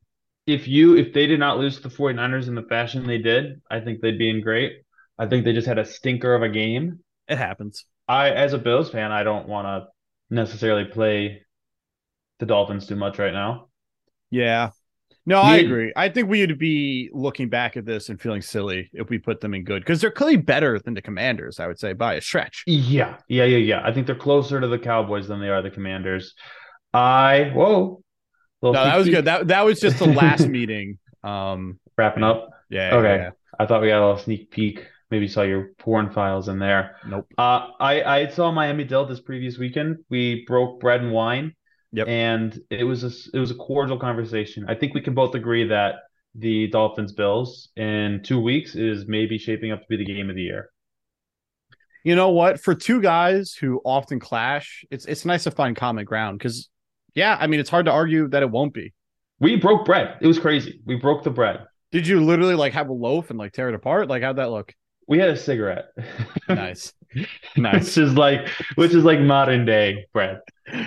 If you if they did not lose to the 49ers in the fashion they did, I think they'd be in great. I think they just had a stinker of a game. it happens I as a Bills fan, I don't want to necessarily play the Dolphins too much right now. Yeah. No, I agree. I think we would be looking back at this and feeling silly if we put them in good because they're clearly better than the Commanders, I would say, by a stretch. Yeah, yeah, yeah, yeah. I think they're closer to the Cowboys than they are the Commanders. I whoa. No, that was good. That that was just the last meeting. Um. Wrapping up. yeah. Okay. yeah. I thought we got a little sneak peek. Maybe saw your porn files in there. Nope. Uh, I I saw Miami Dill this previous weekend. We broke bread and wine. Yep. And it was a it was a cordial conversation. I think we can both agree that the Dolphins Bills in two weeks is maybe shaping up to be the game of the year. You know what? For two guys who often clash, it's it's nice to find common ground because, yeah, I mean, it's hard to argue that it won't be. We broke bread. It was crazy. We broke the bread. Did you literally like have a loaf and like tear it apart? Like, how'd that look? We had a cigarette. Nice, nice. Which is like which is like modern day bread.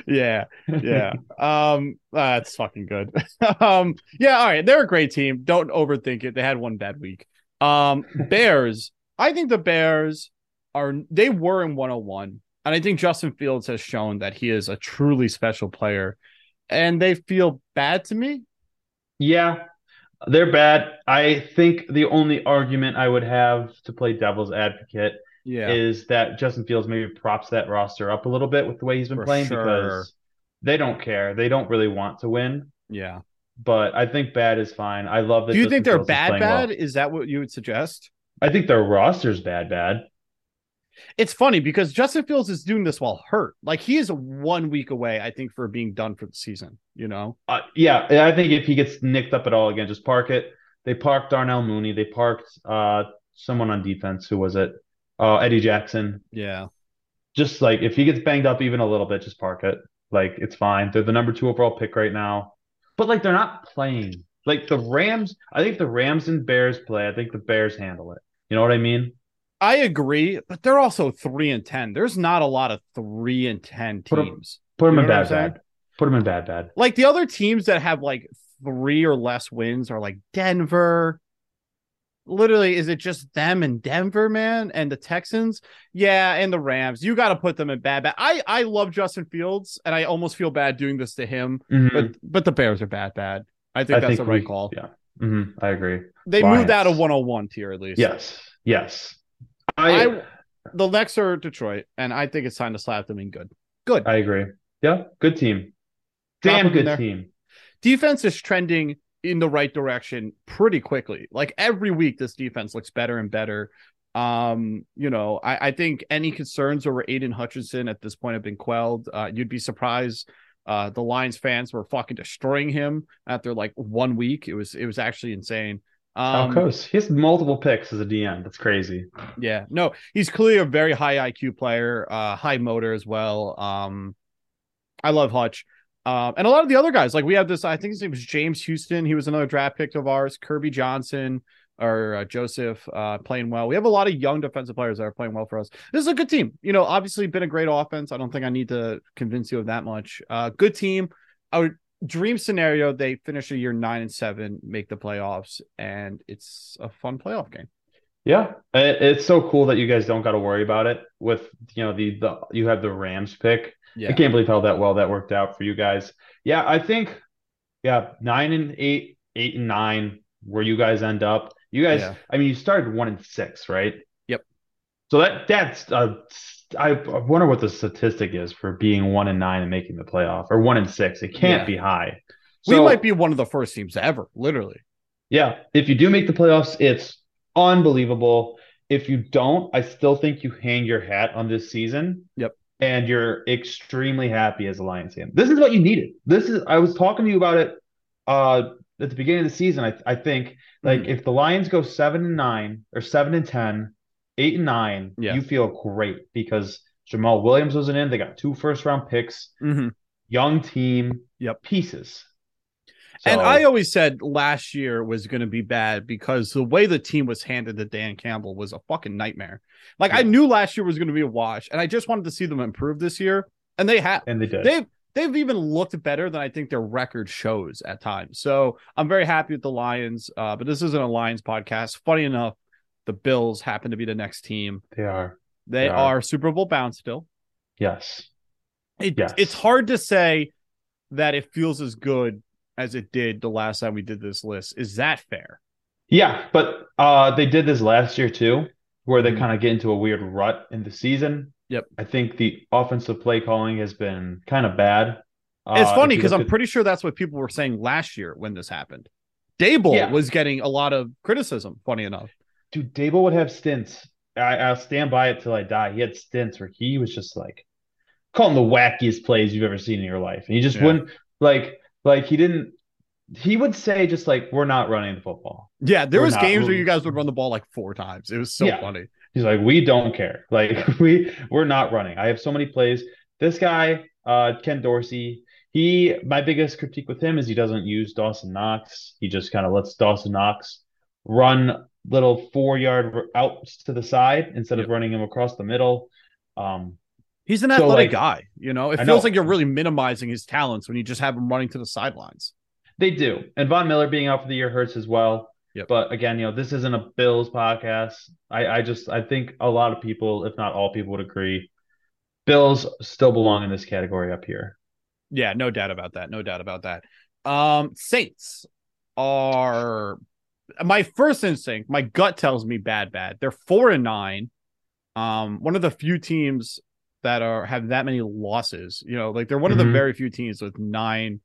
yeah yeah um that's fucking good um yeah all right they're a great team don't overthink it they had one bad week um bears i think the bears are they were in 101 and i think justin fields has shown that he is a truly special player and they feel bad to me Yeah, they're bad. I think the only argument I would have to play devil's advocate yeah is that Justin Fields maybe props that roster up a little bit with the way he's been For playing sure. because they don't care. They don't really want to win. yeah But I think bad is fine. I love that. do you Justin think they're Fields is bad well. bad is that what you would suggest I think their roster's bad bad. it's funny because Justin Fields is doing this while hurt. Like he is one week away, I think, for being done for the season. You know, Uh, yeah, I think if he gets nicked up at all again, just park it. They parked Darnell Mooney. They parked uh someone on defense. Who was it? Uh, Eddie Jackson. yeah, Just like if he gets banged up even a little bit, just park it. Like it's fine. They're the number two overall pick right now. But like they're not playing. Like the Rams, I think the Rams and Bears play. I think the Bears handle it. You know what I mean? I agree, but they're also three and ten. There's not a lot of three and ten teams. Put them in know what I'm bad bad. Put them in bad bad. Like the other teams that have like three or less wins are like Denver. Literally, is it just them and Denver, man, and the Texans? Yeah, and the Rams. You got to put them in bad bad. I I love Justin Fields, and I almost feel bad doing this to him. Mhm. But but the Bears are bad bad. I think I that's think the right we- call. Yeah. hmm I agree. They Lions. moved out of 101 tier at least. Yes. Yes. I I the next are Detroit, and I think it's time to slap them in good. Good. I agree. Yeah, good team. Damn good team. defense is trending in the right direction pretty quickly. Like every week, this defense looks better and better. Um, you know, I, I think any concerns over Aidan Hutchinson at this point have been quelled. Uh, you'd be surprised. Uh, the Lions fans were fucking destroying him after like one week. It was it was actually insane. Of Um, course, he has multiple picks as a DM. That's crazy. Yeah, no, he's clearly a very high IQ player, uh, high motor as well. Um, I love Hutch. Um, and a lot of the other guys, like we have this, I think his name was James Houston. He was another draft pick of ours. Kirby Johnson or uh, Joseph uh, playing well. We have a lot of young defensive players that are playing well for us. This is a good team. You know, obviously been a great offense. I don't think I need to convince you of that much. Uh, good team. Our dream scenario: they finish a year nine and seven, make the playoffs, and it's a fun playoff game. Yeah, it's so cool that you guys don't got to worry about it. With you know the the you have the Rams pick. I can't believe how that well that worked out for you guys. Yeah, I think yeah nine and eight, eight and nine, where you guys end up. You guys, Yeah. I mean, you started one and six, right? Yep. So that that's uh, I wonder what the statistic is for being one and nine and making the playoff, or one and six. It can't Yeah. be high. we might be one of the first teams ever, literally. Yeah, if you do make the playoffs, it's unbelievable. If you don't, I still think you hang your hat on this season. Yep. And you're extremely happy as a Lions fan. This is what you needed. This is I was talking to you about it uh at the beginning of the season. I I think like Mhm. if the Lions go seven and nine or seven and ten, eight and nine, Yeah. you feel great because Jamal Williams wasn't in. They got two first round picks, Mm-hmm. young team, Yep. pieces. And I always said last year was going to be bad because the way the team was handed to Dan Campbell was a fucking nightmare. Like I knew last year was going to be a wash, and I just wanted to see them improve this year, and they have. and they did. They've they've even looked better than I think their record shows at times. So I'm very happy with the Lions. Uh, but this isn't a Lions podcast. Funny enough, the Bills happen to be the next team. they are. They They are. are Super Bowl bound still. Yes. It, Yes. It's hard to say that it feels as good as it did the last time we did this list. Is that fair? Yeah, but uh they did this last year too, where they Mhm. kind of get into a weird rut in the season. Yep. I think the offensive play calling has been kind of bad. it's Uh, funny because I'm at- pretty sure that's what people were saying last year when this happened. Daboll Yeah. was getting a lot of criticism, funny enough. dude, Daboll would have stints. I, I'll stand by it till I die. He had stints where he was just like calling the wackiest plays you've ever seen in your life, and he just Yeah. wouldn't like like he didn't. He would say just like we're not running the football. Yeah, there We're was games where you guys would run the ball like four times. It was so Yeah. funny. He's like, we don't care. Like we we're not running. I have so many plays. This guy, uh, Ken Dorsey, he my biggest critique with him is he doesn't use Dawson Knox. He just kind of lets Dawson Knox run little four yard outs to the side instead Yep. of running him across the middle. Um, He's an So, athletic like- guy, you know. It I feels know. like you're really minimizing his talents when you just have him running to the sidelines. they do, and Von Miller being out for the year hurts as well. Yep. But again, you know, this isn't a Bills podcast. I, I just I think a lot of people, if not all people, would agree. Bills still belong in this category up here. Yeah, no doubt about that. No doubt about that. Um, Saints are my first instinct. My gut tells me bad, bad. They're four and nine. Um, one of the few teams that are have that many losses. You know, like they're one of the Mhm. very few teams with nine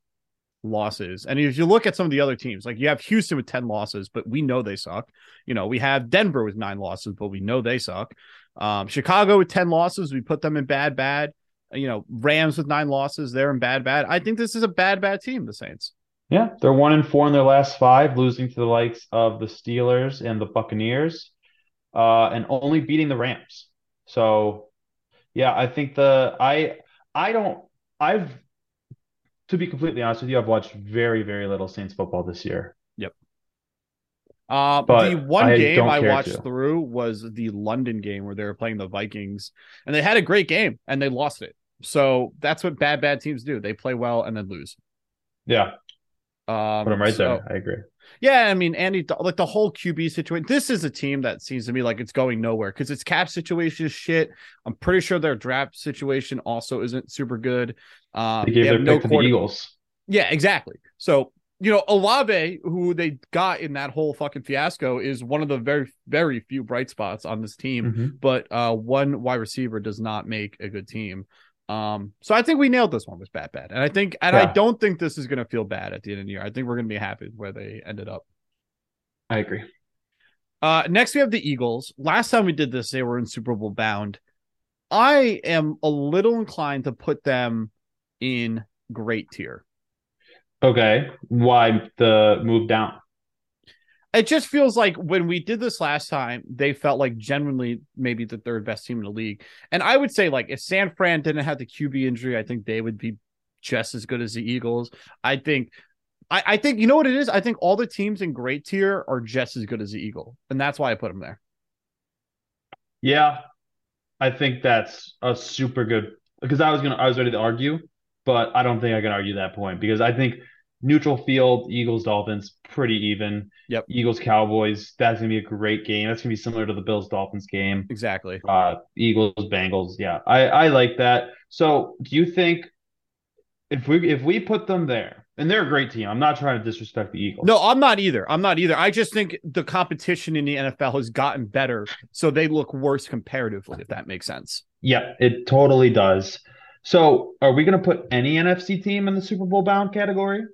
losses. And if you look at some of the other teams, like you have Houston with 10 losses, but we know they suck. You know, we have Denver with nine losses, but we know they suck. Um, Chicago with 10 losses, we put them in bad, bad. You know, Rams with nine losses, they're in bad, bad. I think this is a bad, bad team, the Saints. Yeah, they're one and four in their last five, losing to the likes of the Steelers and the Buccaneers, uh, and only beating the Rams. So, yeah, I think the I I don't I've to be completely honest with you, I've watched very very little Saints football this year. Yep. Uh, But the one I game I watched to. through was the London game where they were playing the Vikings, and they had a great game and they lost it. So that's what bad, bad teams do. They play well and then lose. Yeah, Um, put them right so- there. I agree. Yeah, I mean, Andy, like the whole QB situation. This is a team that seems to me like it's going nowhere because its cap situation is shit. I'm pretty sure their draft situation also isn't super good. Um, They gave they their no pick to the Eagles. Yeah, exactly. So you know, Olave, who they got in that whole fucking fiasco, is one of the very, very few bright spots on this team. Mhm. But uh, one wide receiver does not make a good team. Um, so I think we nailed this one with bad, bad, and I think, and I don't think this is going to feel bad at the end of the year. I think we're going to be happy with where they ended up. I agree. Uh, next we have the Eagles. Last time we did this, they were in Super Bowl bound. I am a little inclined to put them in great tier. Okay, why the move down? It just feels like when we did this last time, they felt like genuinely maybe the third best team in the league. And I would say, like, if San Fran didn't have the QB injury, I think they would be just as good as the Eagles. I think, I, I think, you know what it is? I think all the teams in great tier are just as good as the Eagle. And that's why I put them there. Yeah, I think that's a super good because I was gonna I was ready to argue, but I don't think I can argue that point because I think neutral field, Eagles, Dolphins, pretty even. Yep. Eagles, Cowboys, that's gonna be a great game. That's gonna be similar to the Bills Dolphins game. Exactly. Uh Eagles, Bengals. Yeah, I, I like that. So do you think if we if we put them there, and they're a great team, I'm not trying to disrespect the Eagles. No, I'm not either. I'm not either. I just think the competition in the NFL has gotten better, so they look worse comparatively, if that makes sense. Yeah, it totally does. So, are we going to put any NFC team in the Super Bowl bound category?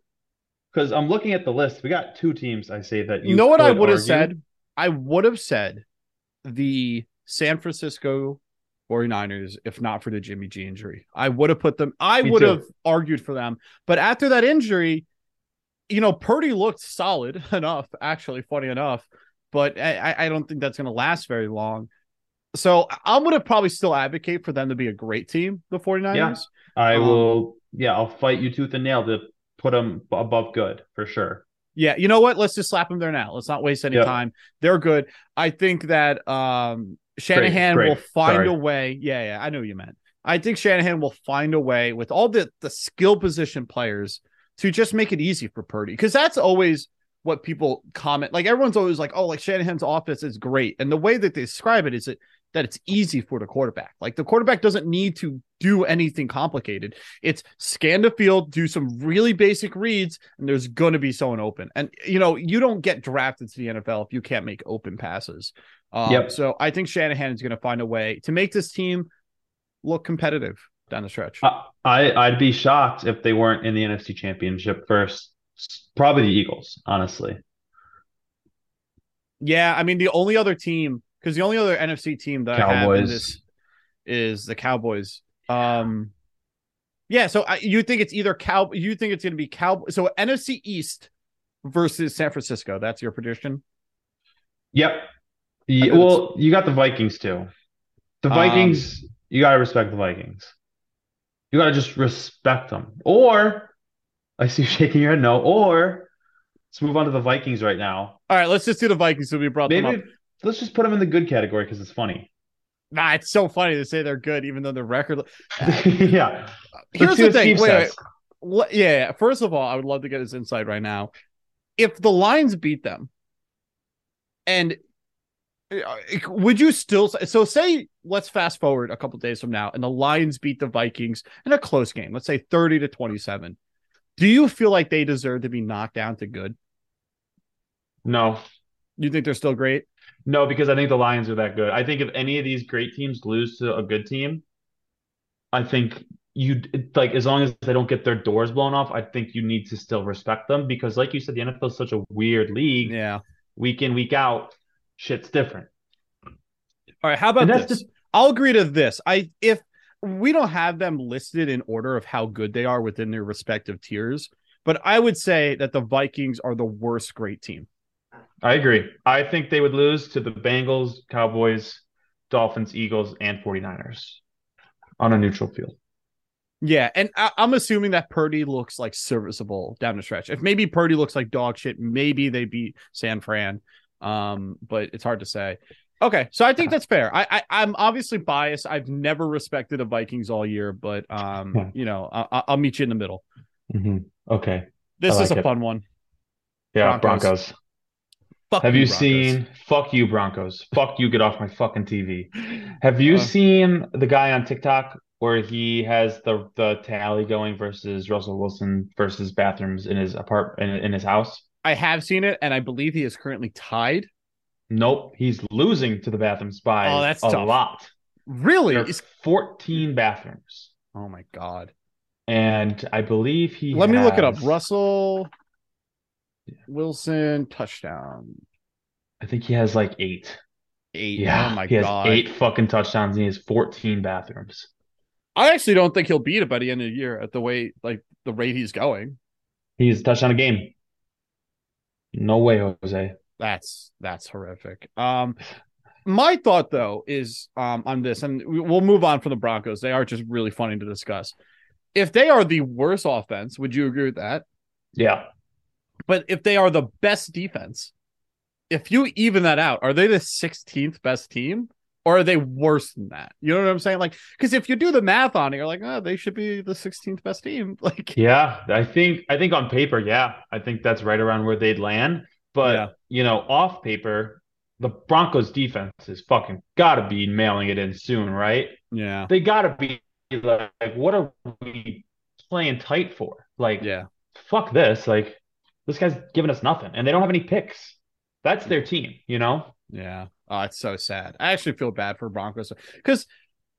Because I'm looking at the list. We got two teams. I say that You know what I would have said? I would have said the San Francisco 49ers if not for the Jimmy G injury. I would have put them, I Me would too. have argued for them. But after that injury, you know, Purdy looked solid enough, actually, funny enough. But I, I- don't think that's going to last very long. So I'm going to probably still advocate for them to be a great team, the 49ers. I Um, will. Yeah, I'll fight you tooth and nail to put them above good for sure. Yeah, you know what? Let's just slap them there now. Let's not waste any Yeah. time. They're good. I think that um Shanahan great. will find Sorry. a way. Yeah, yeah, I know you meant. I think Shanahan will find a way with all the the skill position players to just make it easy for Purdy because that's always what people comment. Like everyone's always like, "Oh, like Shanahan's offense is great," and the way that they describe it is that that it's easy for the quarterback. Like the quarterback doesn't need to do anything complicated. It's scan the field, do some really basic reads, and there's going to be someone open. And you know, you don't get drafted to the NFL if you can't make open passes. Um, Yep. So I think Shanahan is going to find a way to make this team look competitive down the stretch. I, I I'd be shocked if they weren't in the NFC Championship first. Probably the Eagles, honestly. yeah, I mean the only other team because the only other NFC team that I have this is the Cowboys. Um, yeah, so I, you think it's either cow? You think it's going to be cow? So NFC East versus San Francisco. That's your prediction. Yep. Ye- think it's- well, you got the Vikings too. The Um, Vikings, you gotta respect the Vikings. You gotta just respect them. Or I see you shaking your head no. Or let's move on to the Vikings right now. All right, let's just do the Vikings. So we brought them up. Let's just put them in the good category because it's funny. Nah, it's so funny to say they're good, even though their record. yeah. Here's the thing. Steve Wait, yeah, yeah. First of all, I would love to get his insight right now. If the Lions beat them, and uh, would you still so say let's fast forward a couple days from now, and the Lions beat the Vikings in a close game, let's say thirty to twenty-seven. Do you feel like they deserve to be knocked down to good? No. You think they're still great? No, because I think the Lions are that good. I think if any of these great teams lose to a good team, I think you like as long as they don't get their doors blown off, I think you need to still respect them because, like you said, the NFL is such a weird league. Yeah. Week in, week out, shit's different. All right. How about this? the- I'll agree to this. I if we don't have them listed in order of how good they are within their respective tiers, but I would say that the Vikings are the worst great team. I agree. I think they would lose to the Bengals, Cowboys, Dolphins, Eagles, and 49ers on a neutral field. Yeah, and I, I'm assuming that Purdy looks like serviceable down the stretch. If maybe Purdy looks like dog shit, maybe they beat San Fran. Um, but it's hard to say. Okay, so I think that's fair. I, I I'm obviously biased. I've never respected the Vikings all year, but um, Yeah. you know, I, I'll meet you in the middle. Okay. This I is a it. fun one. Yeah, Broncos. Broncos. Fuck Have you Broncos. seen fuck you, Broncos? fuck you, get off my fucking TV. Have you Uh, seen the guy on TikTok where he has the the tally going versus Russell Wilson versus bathrooms in his apartment in, in his house? I have seen it, and I believe he is currently tied. Nope, he's losing to the bathrooms by Oh, that's a tough. lot. Really? There are 14 bathrooms. oh my god. And I believe he Let me look it up. has- Russell Wilson touchdown I think he has like eight. eight. Yeah, oh my he has god. eight fucking touchdowns and he has 14 bathrooms. I actually don't think he'll beat it by the end of the year at the way like the rate he's going. He's a touchdown a game. No way, Jose. That's that's horrific. Um, my thought though is um on this, and we'll move on from the Broncos. They are just really funny to discuss. If they are the worst offense, would you agree with that? Yeah. But if they are the best defense, if you even that out, are they the 16th best team? Or are they worse than that? You know what I'm saying? Like, because if you do the math on it, you're like, oh, they should be the 16th best team. Like, Yeah, I think I think on paper, yeah, I think that's right around where they'd land. But Yeah. you know, off paper, the Broncos defense is fucking gotta be mailing it in soon, right? yeah, They gotta be like, like, what are we playing tight for? Like, yeah, fuck this. Like, this guy's giving us nothing, and they don't have any picks. That's their team, you know? yeah. Oh, it's so sad. I actually feel bad for Broncos because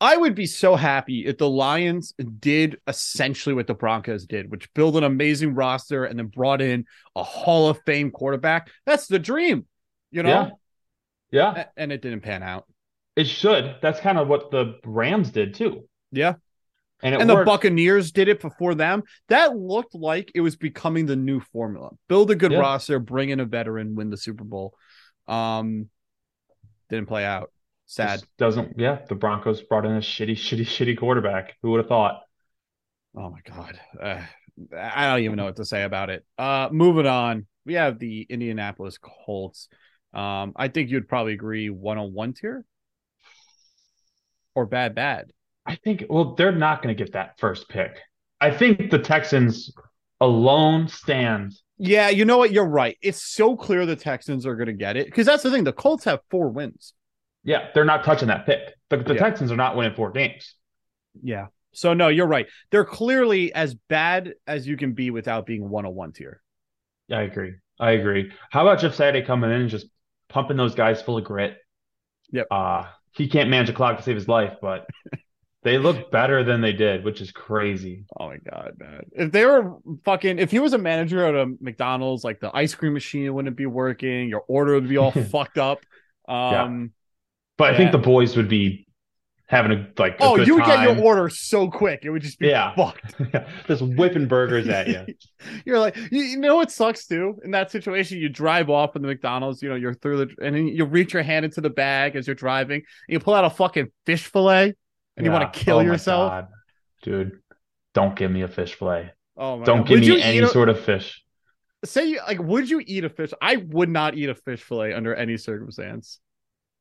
I would be so happy if the Lions did essentially what the Broncos did, which build an amazing roster and then brought in a Hall of Fame quarterback. That's the dream, you know? Yeah. Yeah, And it didn't pan out. it should. That's kind of what the Rams did too. Yeah. And and the. Buccaneers did it before them. That looked like it was becoming the new formula. Build a good Yeah. roster, bring in a veteran, win the Super Bowl. Um, didn't play out. Sad. Doesn't yeah the broncos brought in a shitty shitty shitty quarterback who would have thought Oh my god. Uh, I don't even know what to say about it. Uh, moving on. We have the Indianapolis Colts. Um, I think you'd probably agree one on one tier or bad bad. I think well they're not going to get that first pick i think the texans alone stand Yeah, you know what? You're right. It's so clear the Texans are going to get it because that's the thing. The Colts have four wins. yeah they're not touching that pick the, the Yeah. texans are not winning four games Yeah. So no, you're right. They're clearly as bad as you can be without being one on one tier. yeah i agree i agree how about jeff saturday coming in and just pumping those guys full of grit Yep. uh he can't manage a clock to save his life but they look better than they did which is crazy Oh my god, man! If they were fucking, if he was a manager at a McDonald's, like the ice cream machine wouldn't be working, your order would be all fucked up. Um, but i think the boys would be having a like a oh, you would get your order so quick, it would just be Yeah. fucked. just whipping burgers at you You're like, you, you know what sucks too? In that situation, you drive off from the McDonald's, you know, you're through the, and then you reach your hand into the bag as you're driving, and you pull out a fucking fish fillet, and you want to kill Oh yourself. Dude. Don't give me a fish fillet. Oh my Don't God. give Would me any a- sort of fish. say like would you eat a fish i would not eat a fish fillet under any circumstance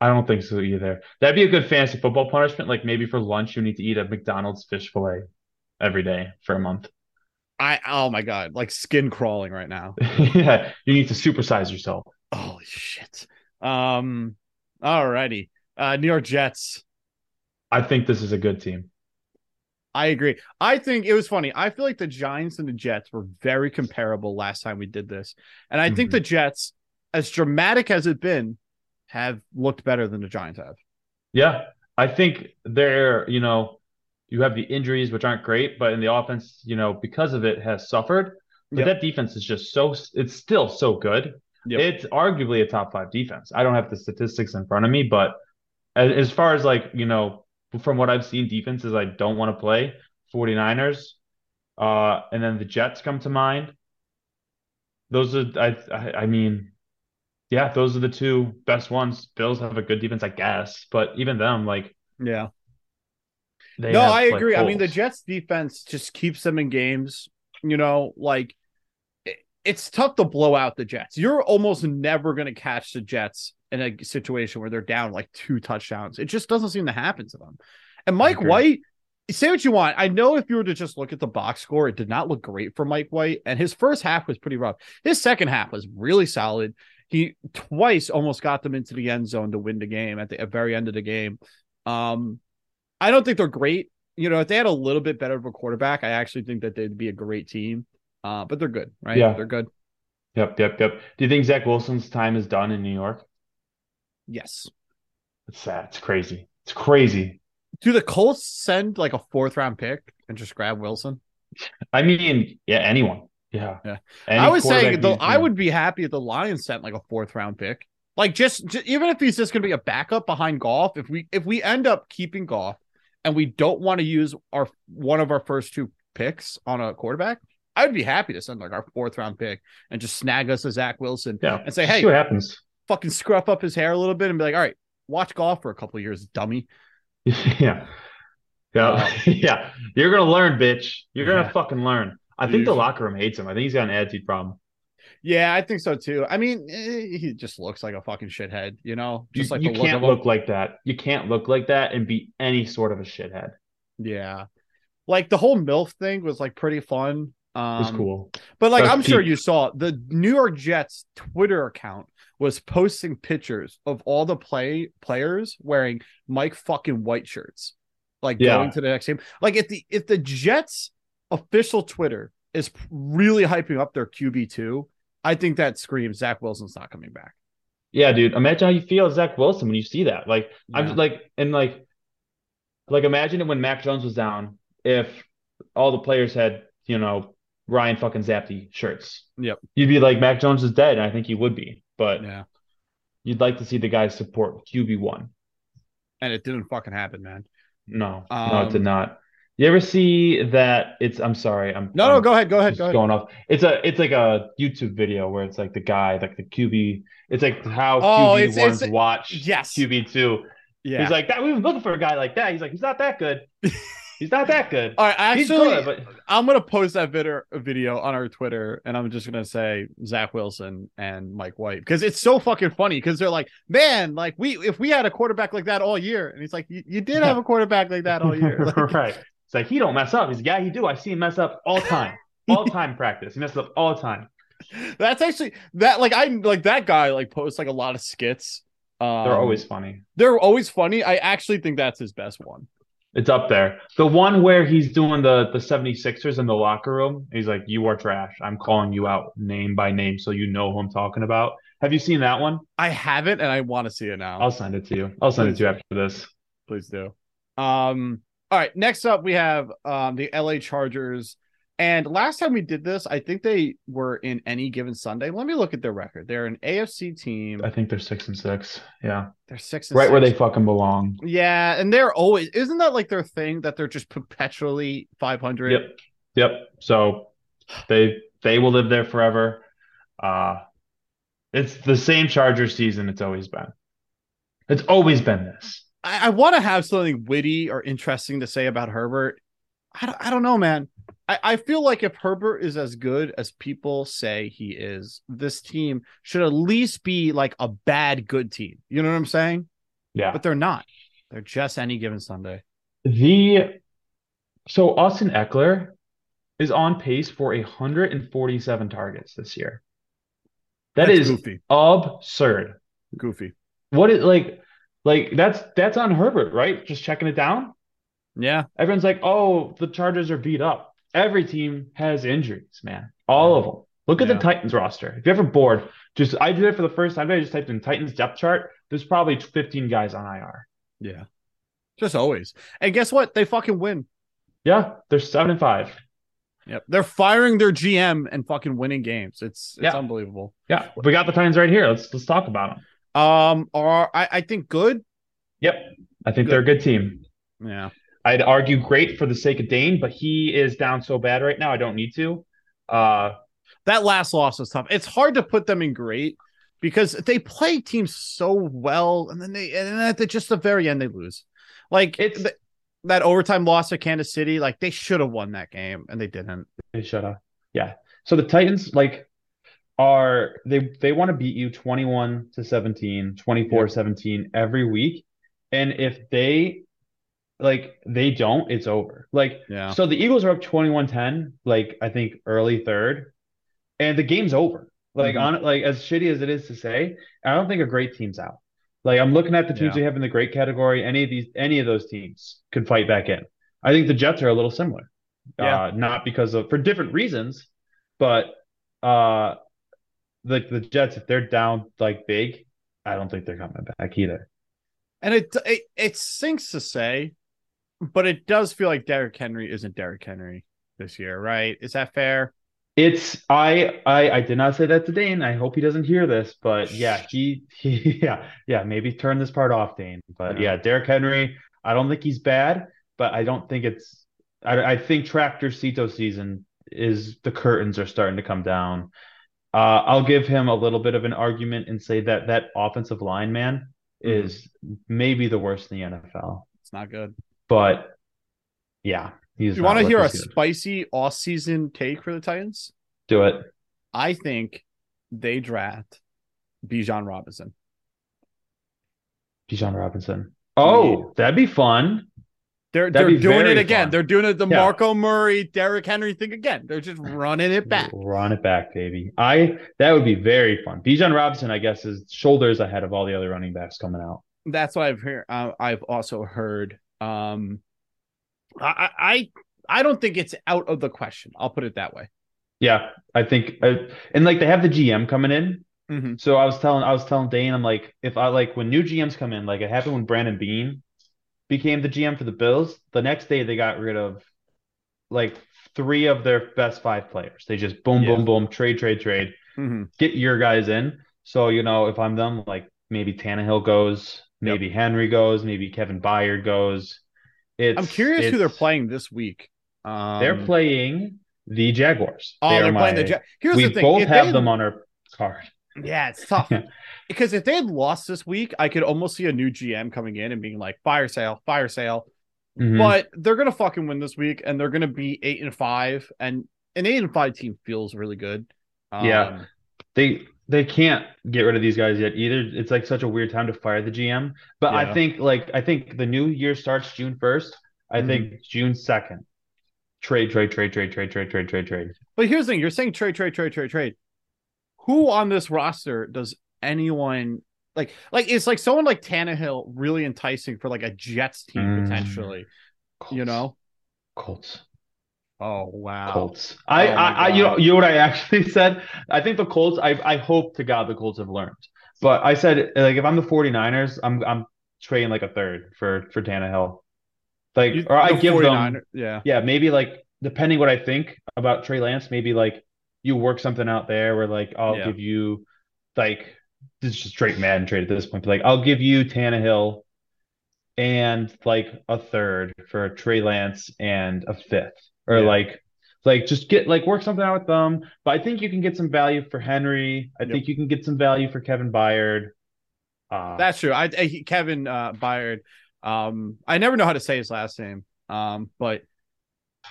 I don't think so either. That'd be a good fantasy football punishment. Like maybe for lunch, you need to eat a McDonald's fish fillet every day for a month. i oh my god like skin crawling right now yeah, you need to supersize yourself. holy shit um alrighty uh new york jets I think this is a good team. i agree i think it was funny i feel like the giants and the jets were very comparable last time we did this and i think Mhm. the jets as dramatic as it's been have looked better than the giants have Yeah, I think they're, you know, you have the injuries, which aren't great, but in the offense, you know, because of it, has suffered. But Yep. that defense is just so, it's still so good. Yep. It's arguably a top five defense. I don't have the statistics in front of me, but as, as far as like, you know, from what I've seen, defenses I don't want to play 49ers, uh, and then the Jets come to mind. Those are, I, I, I mean, yeah, those are the two best ones. Bills have a good defense, I guess, but even them, like, yeah no, have, I like, agree. I mean, the. Jets defense just keeps them in games. You know, like it's tough to blow out the Jets. You're almost never going to catch the Jets in a situation where they're down like two touchdowns. It just doesn't seem to happen to them. And Mike. White, say what you want. I know if you were to just look at the box score, it did not look great for Mike White. And his first half was pretty rough. His second half was really solid. He twice almost got them into the end zone to win the game at the at very end of the game. Um, I don't think they're great. You know, if they had a little bit better of a quarterback, I actually think that they'd be a great team. Uh, but they're good, right? Yeah. They're good. Yep, yep, yep. Do you think Zach Wilson's time is done in New York? Yes. It's sad. It's crazy. It's crazy. Do the Colts send like a fourth round pick and just grab Wilson? I mean, yeah, anyone. Yeah. Yeah. Any I was saying the, I would be happy if the Lions sent like a fourth round pick. Like just, ju- even if he's just going to be a backup behind Goff, if we if we end up keeping Goff and we don't want to use our one of our first two picks on a quarterback, I would be happy to send like our fourth round pick and just snag us a Zach Wilson Yeah. and say, hey, see what happens. Fucking scruff up his hair a little bit and be like, all right, watch Goff for a couple of years, dummy. yeah. Yeah. Uh, yeah. You're gonna learn, bitch. You're gonna Yeah. fucking learn. I think the locker room hates him. I think he's got an attitude problem. Yeah, I think so too. I mean, eh, he just looks like a fucking shithead, you know, You, just like you the can't look like that. You can't look like that and be any sort of a shithead. Yeah, like the whole MILF thing was like pretty fun. Um, It was cool. But like That's I'm sure you saw the New York Jets Twitter account was posting pictures of all the play players wearing Mike fucking white shirts, like Yeah. going to the next game. Like if the if the Jets official Twitter is really hyping up their QB two, I think that screams Zach Wilson's not coming back. Yeah, dude. Imagine how you feel Zach Wilson when you see that. Like, I'm just like, and like, like imagine it when Mac Jones was down. If all the players had, you know, Ryan fucking Zappe shirts. Yep. You'd be like, Mac Jones is dead. And I think he would be, but Yeah, you'd like to see the guys support QB one. and it didn't fucking happen, man. No, no, it did Um, not. You ever see that? It's. I'm sorry. I'm. No, no, I'm go ahead, go ahead, go ahead. going off. It's a. It's like a YouTube video where it's like the guy, like the QB. It's like how Oh, QB ones watch yes. QB two. Yeah. He's like that. We were looking for a guy like that. He's like, he's not that good. He's not that good. all right, actually, good, but I'm gonna post that video video on our Twitter, and I'm just gonna say Zach Wilson and Mike White because it's so fucking funny. Because they're like, man, like we if we had a quarterback like that all year, and he's like, you, did have a quarterback like that all year. Like, right. It's like he don't mess up. He's like, yeah, he do. I see him mess up all time, all time practice. He messes up all time. that's actually that like I like that guy like posts like a lot of skits. Um, They're always funny. they're always funny. I actually think that's his best one. It's up there. The one where he's doing the the 76ers in the locker room. He's like, "You are trash. I'm calling you out name by name so you know who I'm talking about." Have you seen that one? I haven't, and I want to see it now. I'll send it to you. I'll send it to you after this. please do. Um, all right, next up we have um the LA Chargers. And last time we did this, I think they were in any given Sunday. Let me look at their record. They're an AFC team. I think they're six and six. Yeah, They're six and right where they fucking belong. Yeah, and they're always isn't that like their thing that they're just perpetually five hundred? Yep, yep. So they they will live there forever. Uh it's the same Charger season. It's always been. It's always been this. I, I want to have something witty or interesting to say about Herbert. I don't, I don't know, man. I, I feel like if Herbert is as good as people say he is, this team should at least be like a bad good team. You know what I'm saying? Yeah. But they're not. They're just any given Sunday. The so Austin Ekeler is on pace for 147 targets this year. That That's is goofy. absurd. Goofy. What is like like that's that's on Herbert, right? Just checking it down. Yeah. Everyone's like, "Oh, the Chargers are beat up." Every team has injuries, man. All of them. Look at Yeah. the Titans roster. If you're ever bored, just I did it for the first time. I just typed in Titans depth chart. There's probably 15 guys on IR. Yeah. Just always. And guess what? They fucking win. Yeah, they're seven and five. Yep. They're firing their GM and fucking winning games. It's it's Yeah. unbelievable. Yeah, we got the Titans right here. Let's let's talk about them. Um, are I, I think good. Yep, I think they're a good team. Yeah. I'd argue great for the sake of Dane, but he is down so bad right now. I don't need to. Uh, That last loss was tough. It's hard to put them in great because they play teams so well, and then they and then at the, just the very end they lose. Like It's- th- that overtime loss to Kansas City, like they should have won that game and they didn't. they should have. Yeah. So the Titans like are they they want to beat you 21 to 17, 24 17 every week. And if they like they don't, it's over. Like Yeah. so the Eagles are up 21-10, like I think early third, and the game's over. Like Mhm. on like as shitty as it is to say, I don't think a great team's out. Like I'm looking at the teams Yeah. we have in the great category. Any of these, any of those teams could fight back in. I think the Jets are a little similar. Yeah. Uh, not because of for different reasons, but uh, the the Jets if they're down like big, I don't think they're coming back either. And it it it sinks to say, but it does feel like Derrick Henry isn't Derrick Henry this year, right? Is that fair? It's I I I did not say that to Dane. I hope he doesn't hear this, but yeah, he, he yeah yeah maybe turn this part off, Dane. But Yeah. Derrick Henry, I don't think he's bad, but I don't think it's I I think Tractor Cito season is the curtains are starting to come down. Uh, I'll give him a little bit of an argument and say that that offensive line man Mhm. is maybe the worst in the NFL. It's not good. But yeah, he's. you want to hear a good. spicy off-season take for the Titans? Do it. I think they draft Bijan Robinson. Bijan Robinson. Oh, that'd be fun. They're That'd they're doing it again. fun. They're doing it the Yeah. Marco Murray, Derrick Henry thing again. They're just running it back. Run it back, baby. I that would be very fun. Bijan Robinson, I guess, is shoulders ahead of all the other running backs coming out. That's what I've heard. Uh, I've also heard. Um, I, I I don't think it's out of the question. I'll put it that way. Yeah, I think, uh, and like they have the GM coming in. Mhm. So I was telling, I was telling Dane, I'm like, if I like when new GMs come in, like it happened when Brandon Beane became the GM for the Bills. The next day they got rid of like three of their best five players. They just boom, Yeah. boom, boom, trade, trade, trade. Mhm. Get your guys in. So you know, if I'm them, like maybe Tannehill goes, maybe Henry goes, maybe Kevin Byard goes. It's, I'm curious who they're playing this week. Um, They're playing the Jaguars. Oh, They they're are playing the. Jaguars. Here's we the thing. both if have they- them on our card. Yeah, it's tough. because if they had lost this week, I could almost see a new GM coming in and being like, fire sale, fire sale. Mhm. But they're gonna fucking win this week, and they're gonna be eight and five, and an eight and five team feels really good. Um, Yeah. they they can't get rid of these guys yet either. It's like such a weird time to fire the GM. But Yeah. I think like I think the new year starts June 1st. I Mhm. think June 2nd. Trade, trade, trade, trade, trade, trade, trade, trade, trade. But here's the thing: you're saying trade, trade, trade, trade, trade. Who on this roster does anyone like? Like it's like someone like Tannehill really enticing for like a Jets team Mm. potentially. Colts. You know? Colts. Oh wow. Colts. I, Oh my I, I you know, you know what I actually said? I think the Colts, I, I hope to God the Colts have learned. But I said, like, if I'm the 49ers, I'm, I'm trading like a third for, for Tannehill. Like, You- or I the give 49er them, Yeah. yeah, maybe like, depending what I think about Trey Lance, maybe like you work something out there where like, I'll Yeah. give you, like, this is just straight Madden trade at this point, but like, I'll give you Tannehill and like a third for Trey Lance and a fifth, or Yeah. like, like just get like work something out with them. But I think you can get some value for Henry. I Yep. think you can get some value for Kevin Byard. Uh, That's true. I, I Kevin uh Byard. Um, I never know how to say his last name. Um, but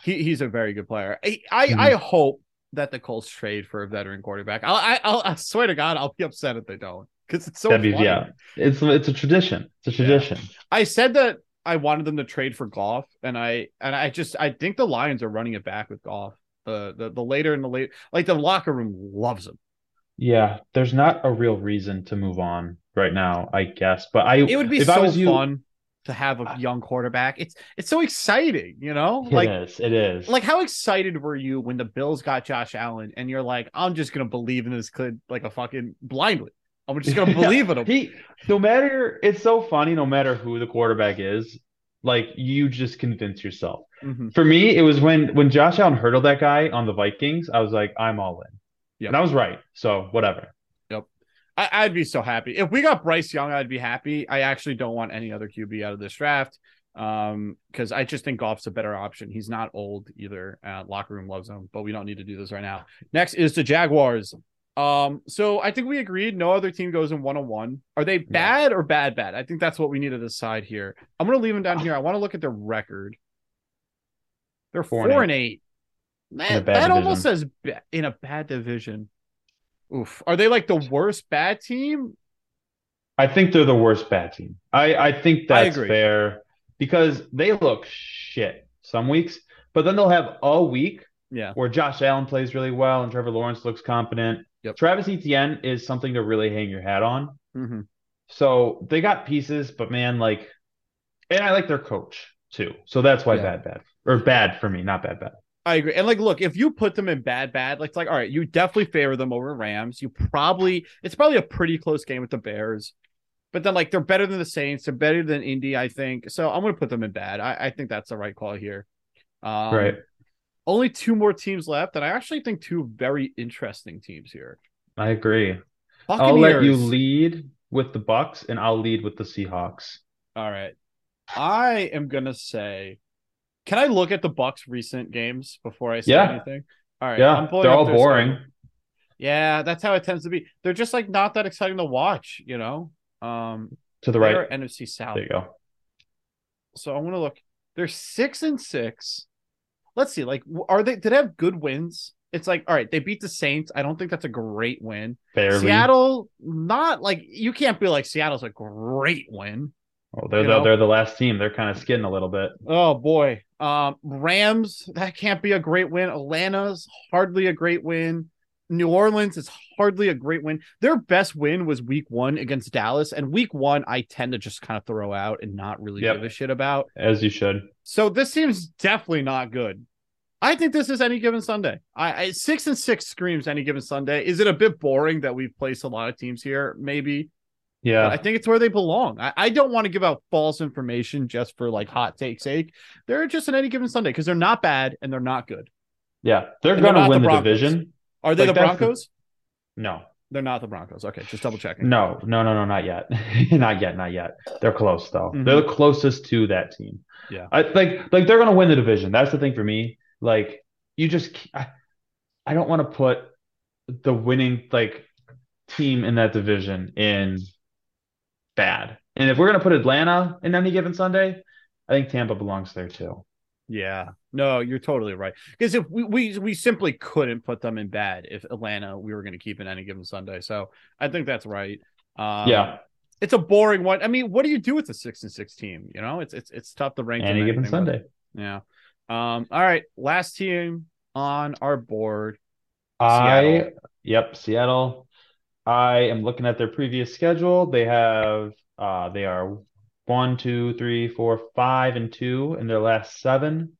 he, he's a very good player. I I, Mhm. I hope that the Colts trade for a veteran quarterback. I'll, I I'll, I swear to God, I'll be upset if they don't because it's so be yeah. It's it's a tradition. It's a tradition. I said that I wanted them to trade for Goff, and I and I just I think the Lions are running it back with Goff. The the the later and the late, like the locker room loves him. Yeah, there's not a real reason to move on right now, I guess. But I It would be if so I was you, fun to have a young quarterback. It's it's so exciting, you know. it Like is, it is. like how excited were you when the Bills got Josh Allen, and you're like, I'm just gonna believe in this kid like a fucking blindly. I'm just gonna believe in him. He no matter it's so funny, no matter who the quarterback is, like you just convince yourself. Mhm. For me, it was when when Josh Allen hurdled that guy on the Vikings, I was like, I'm all in. Yeah, And I was right. So whatever. I, I'd be so happy if we got Bryce Young. I'd be happy. I actually don't want any other QB out of this draft, um, because I just think Goff's a better option. He's not old either. Uh, locker room loves him, but we don't need to do this right now. Next is the Jaguars. Um, so I think we agreed no other team goes in one on one. Are they bad or bad bad? I think that's what we need to decide here. I'm gonna leave them down here. I want to look at their record. They're four, Four and and eight. a Man, bad that almost says ba- in a bad division. Oof. Are they like the worst bad team? I think they're the worst bad team. I, I think I that's agree. fair because they look shit some weeks, but then they'll have a week Yeah. where Josh Allen plays really well and Trevor Lawrence looks competent. Yep. Travis Etienne is something to really hang your hat on. hmm So they got pieces, but man, like, and I like their coach too. So that's why Yeah. bad, bad or bad for me, not bad, bad. I agree. And like, look, if you put them in bad, bad, like, it's like, all right, you definitely favor them over Rams. You probably, it's probably a pretty close game with the Bears, but then like they're better than the Saints. They're better than Indy, I think. So I'm going to put them in bad. I, I think that's the right call here. Um, right. Only two more teams left, and I actually think two very interesting teams here. I agree. Buccaneers. I'll let you lead with the Bucks, and I'll lead with the Seahawks. All right. I am gonna say, can I look at the Bucks recent games before I say Yeah. anything? All right. Yeah, they're all boring. schedule. Yeah, that's how it tends to be. They're just like not that exciting to watch, you know. Um, To the right. NFC South. There you go. So I want to look. They're six and six. Let's see. Like, are they? Did they have good wins? It's like, all right, they beat the Saints. I don't think that's a great win. Barely. Seattle, not like you can't be like Seattle's a great win. Oh, they're the, know? they're the last team. They're kind of skidding a little bit. Oh boy. Um, Rams, that can't be a great win. Atlanta's hardly a great win. New Orleans is hardly a great win. Their best win was week one against Dallas. And week one, I tend to just kind of throw out and not really Yep. give a shit about. As you should. So this seems definitely not good. I think this is any given Sunday. I, I six and six screams any given Sunday. Is it a bit boring that we've placed a lot of teams here? Maybe. Yeah. But I think it's where they belong. I, I don't want to give out false information just for like hot take sake. They're just an any given Sunday because they're not bad and they're not good. yeah. They're And going to not the win the, Broncos. division. Are they Like, the the- Broncos? No. They're not the Broncos. Okay, just double checking. No, no, no, no, not yet. not yet, not yet. They're close though. Mhm. They're the closest to that team. Yeah. I like like they're gonna win the division. That's the thing for me. Like you just I, I don't want to put the winning like team in that division in bad. And if we're gonna put Atlanta in any given Sunday, I think Tampa belongs there too. Yeah. No, you're totally right. Because if we, we we simply couldn't put them in bad if Atlanta we were going to keep in any given Sunday. So I think that's right. Um, yeah, it's a boring one. I mean, what do you do with a six and six team? You know, it's it's it's tough to rank any given anything with. Sunday. Yeah. Um. All right. Last team on our board. I yep, Seattle. I am looking at their previous schedule. They have uh they are one, two, three, four, five, and two in their last seven.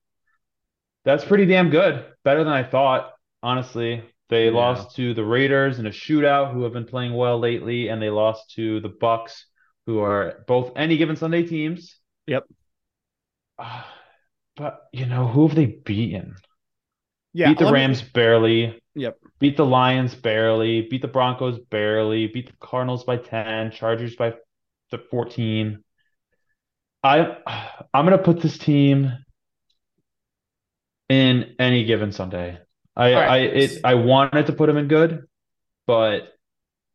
That's pretty damn good. Better than I thought, honestly. They Yeah. lost to the Raiders in a shootout, who have been playing well lately, and they lost to the Bucks, who are both any given Sunday teams. Yep. But you know, who have they beaten? Yeah. beat the let me- Rams barely. Yep. Beat the Lions barely. Beat the Broncos barely. Beat the Cardinals by 10. Chargers by th- 14. I I'm gonna put this team in any given Sunday. I right. I it I wanted to put them in good, but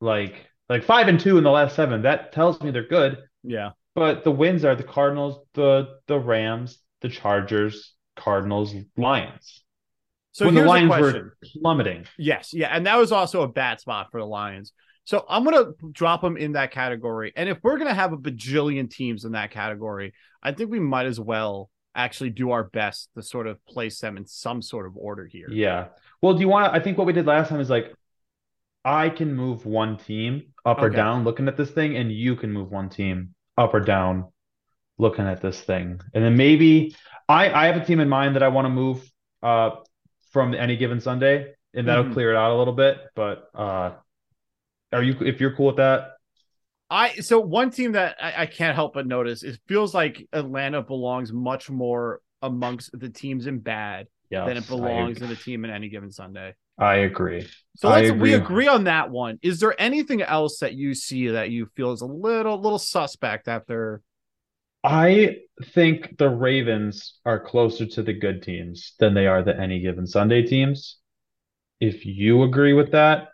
like like five and two in the last seven, that tells me they're good. Yeah. But the wins are the Cardinals, the the Rams, the Chargers, Cardinals, Lions. So when the Lions were plummeting. Yes, yeah, and that was also a bad spot for the Lions. So I'm gonna drop them in that category. And if we're gonna have a bajillion teams in that category, I think we might as well actually do our best to sort of place them in some sort of order here. Yeah. Well, do you want to? I think what we did last time is like, I can move one team up or down looking at this thing, and you can move one team up or down looking at this thing. And then maybe I I have a team in mind that I want to move uh from any given Sunday, and that'll Mhm. clear it out a little bit. But uh, are you if you're cool with that? I so one team that I, I can't help but notice it feels like Atlanta belongs much more amongst the teams in bad Yeah. than it belongs in a team in any given Sunday. I agree. So let's we agree. agree on that one. Is there anything else that you see that you feel is a little little suspect after I think the Ravens are closer to the good teams than they are the any given Sunday teams. If you agree with that,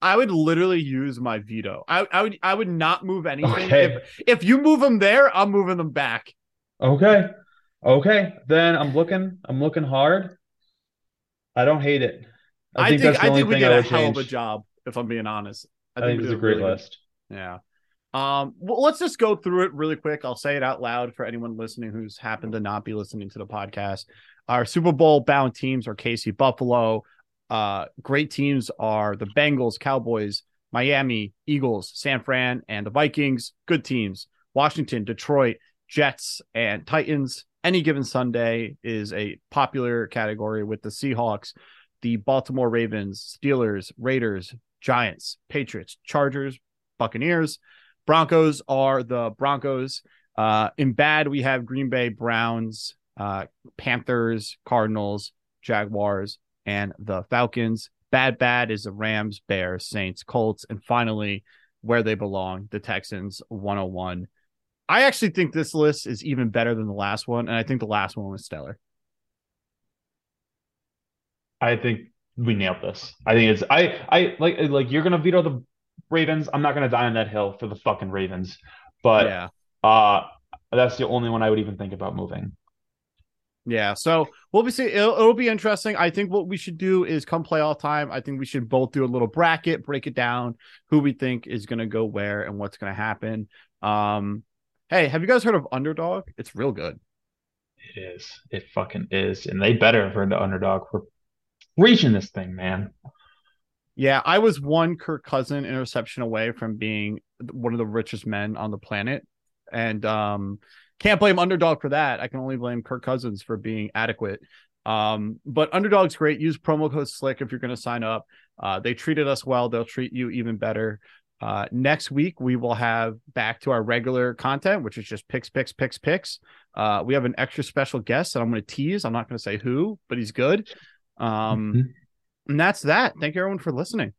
I would literally use my veto. I, I would I would not move anything. Okay. If if you move them there, I'm moving them back. okay. Okay. Then I'm looking, I'm looking hard. I don't hate it. I I, think think that's the I only think we thing I did a hell of a job. If I'm being honest, I think we it's a great really good- list. Yeah. Um. Well, let's just go through it really quick. I'll say it out loud for anyone listening who's happened to not be listening to the podcast. Our Super Bowl bound teams are KC Buffalo. Uh, great teams are the Bengals, Cowboys, Miami, Eagles, San Fran, and the Vikings. Good teams: Washington, Detroit, Jets, and Titans. Any given Sunday is a popular category with the Seahawks, the Baltimore Ravens, Steelers, Raiders, Giants, Patriots, Chargers, Buccaneers. Broncos are the Broncos. Uh, in bad, we have Green Bay Browns, uh, Panthers, Cardinals, Jaguars, and the Falcons. Bad, bad is the Rams, Bears, Saints, Colts, and finally, where they belong, the Texans, 101. I actually think this list is even better than the last one, and I think the last one was stellar. I think we nailed this. I think it's I I like like you're gonna veto the Ravens. I'm not gonna die on that hill for the fucking Ravens, but yeah. uh, that's the only one I would even think about moving. Yeah, so we'll be see. It'll, it'll be interesting. I think what we should do is come playoff time. I think we should both do a little bracket, break it down, who we think is going to go where and what's going to happen. Um, hey, have you guys heard of Underdog? It's real good. It is. It fucking is, and they better have heard the underdog for reaching this thing, man. Yeah, I was one Kirk Cousin interception away from being one of the richest men on the planet, and um, can't blame Underdog for that. I can only blame Kirk Cousins for being adequate. Um, but Underdog's great. Use promo code Slick if you're going to sign up. Uh, they treated us well. They'll treat you even better. Uh, next week we will have back to our regular content, which is just picks, picks, picks, picks. Uh, we have an extra special guest that I'm going to tease. I'm not going to say who, but he's good. Um, Mhm. And that's that. Thank you everyone for listening.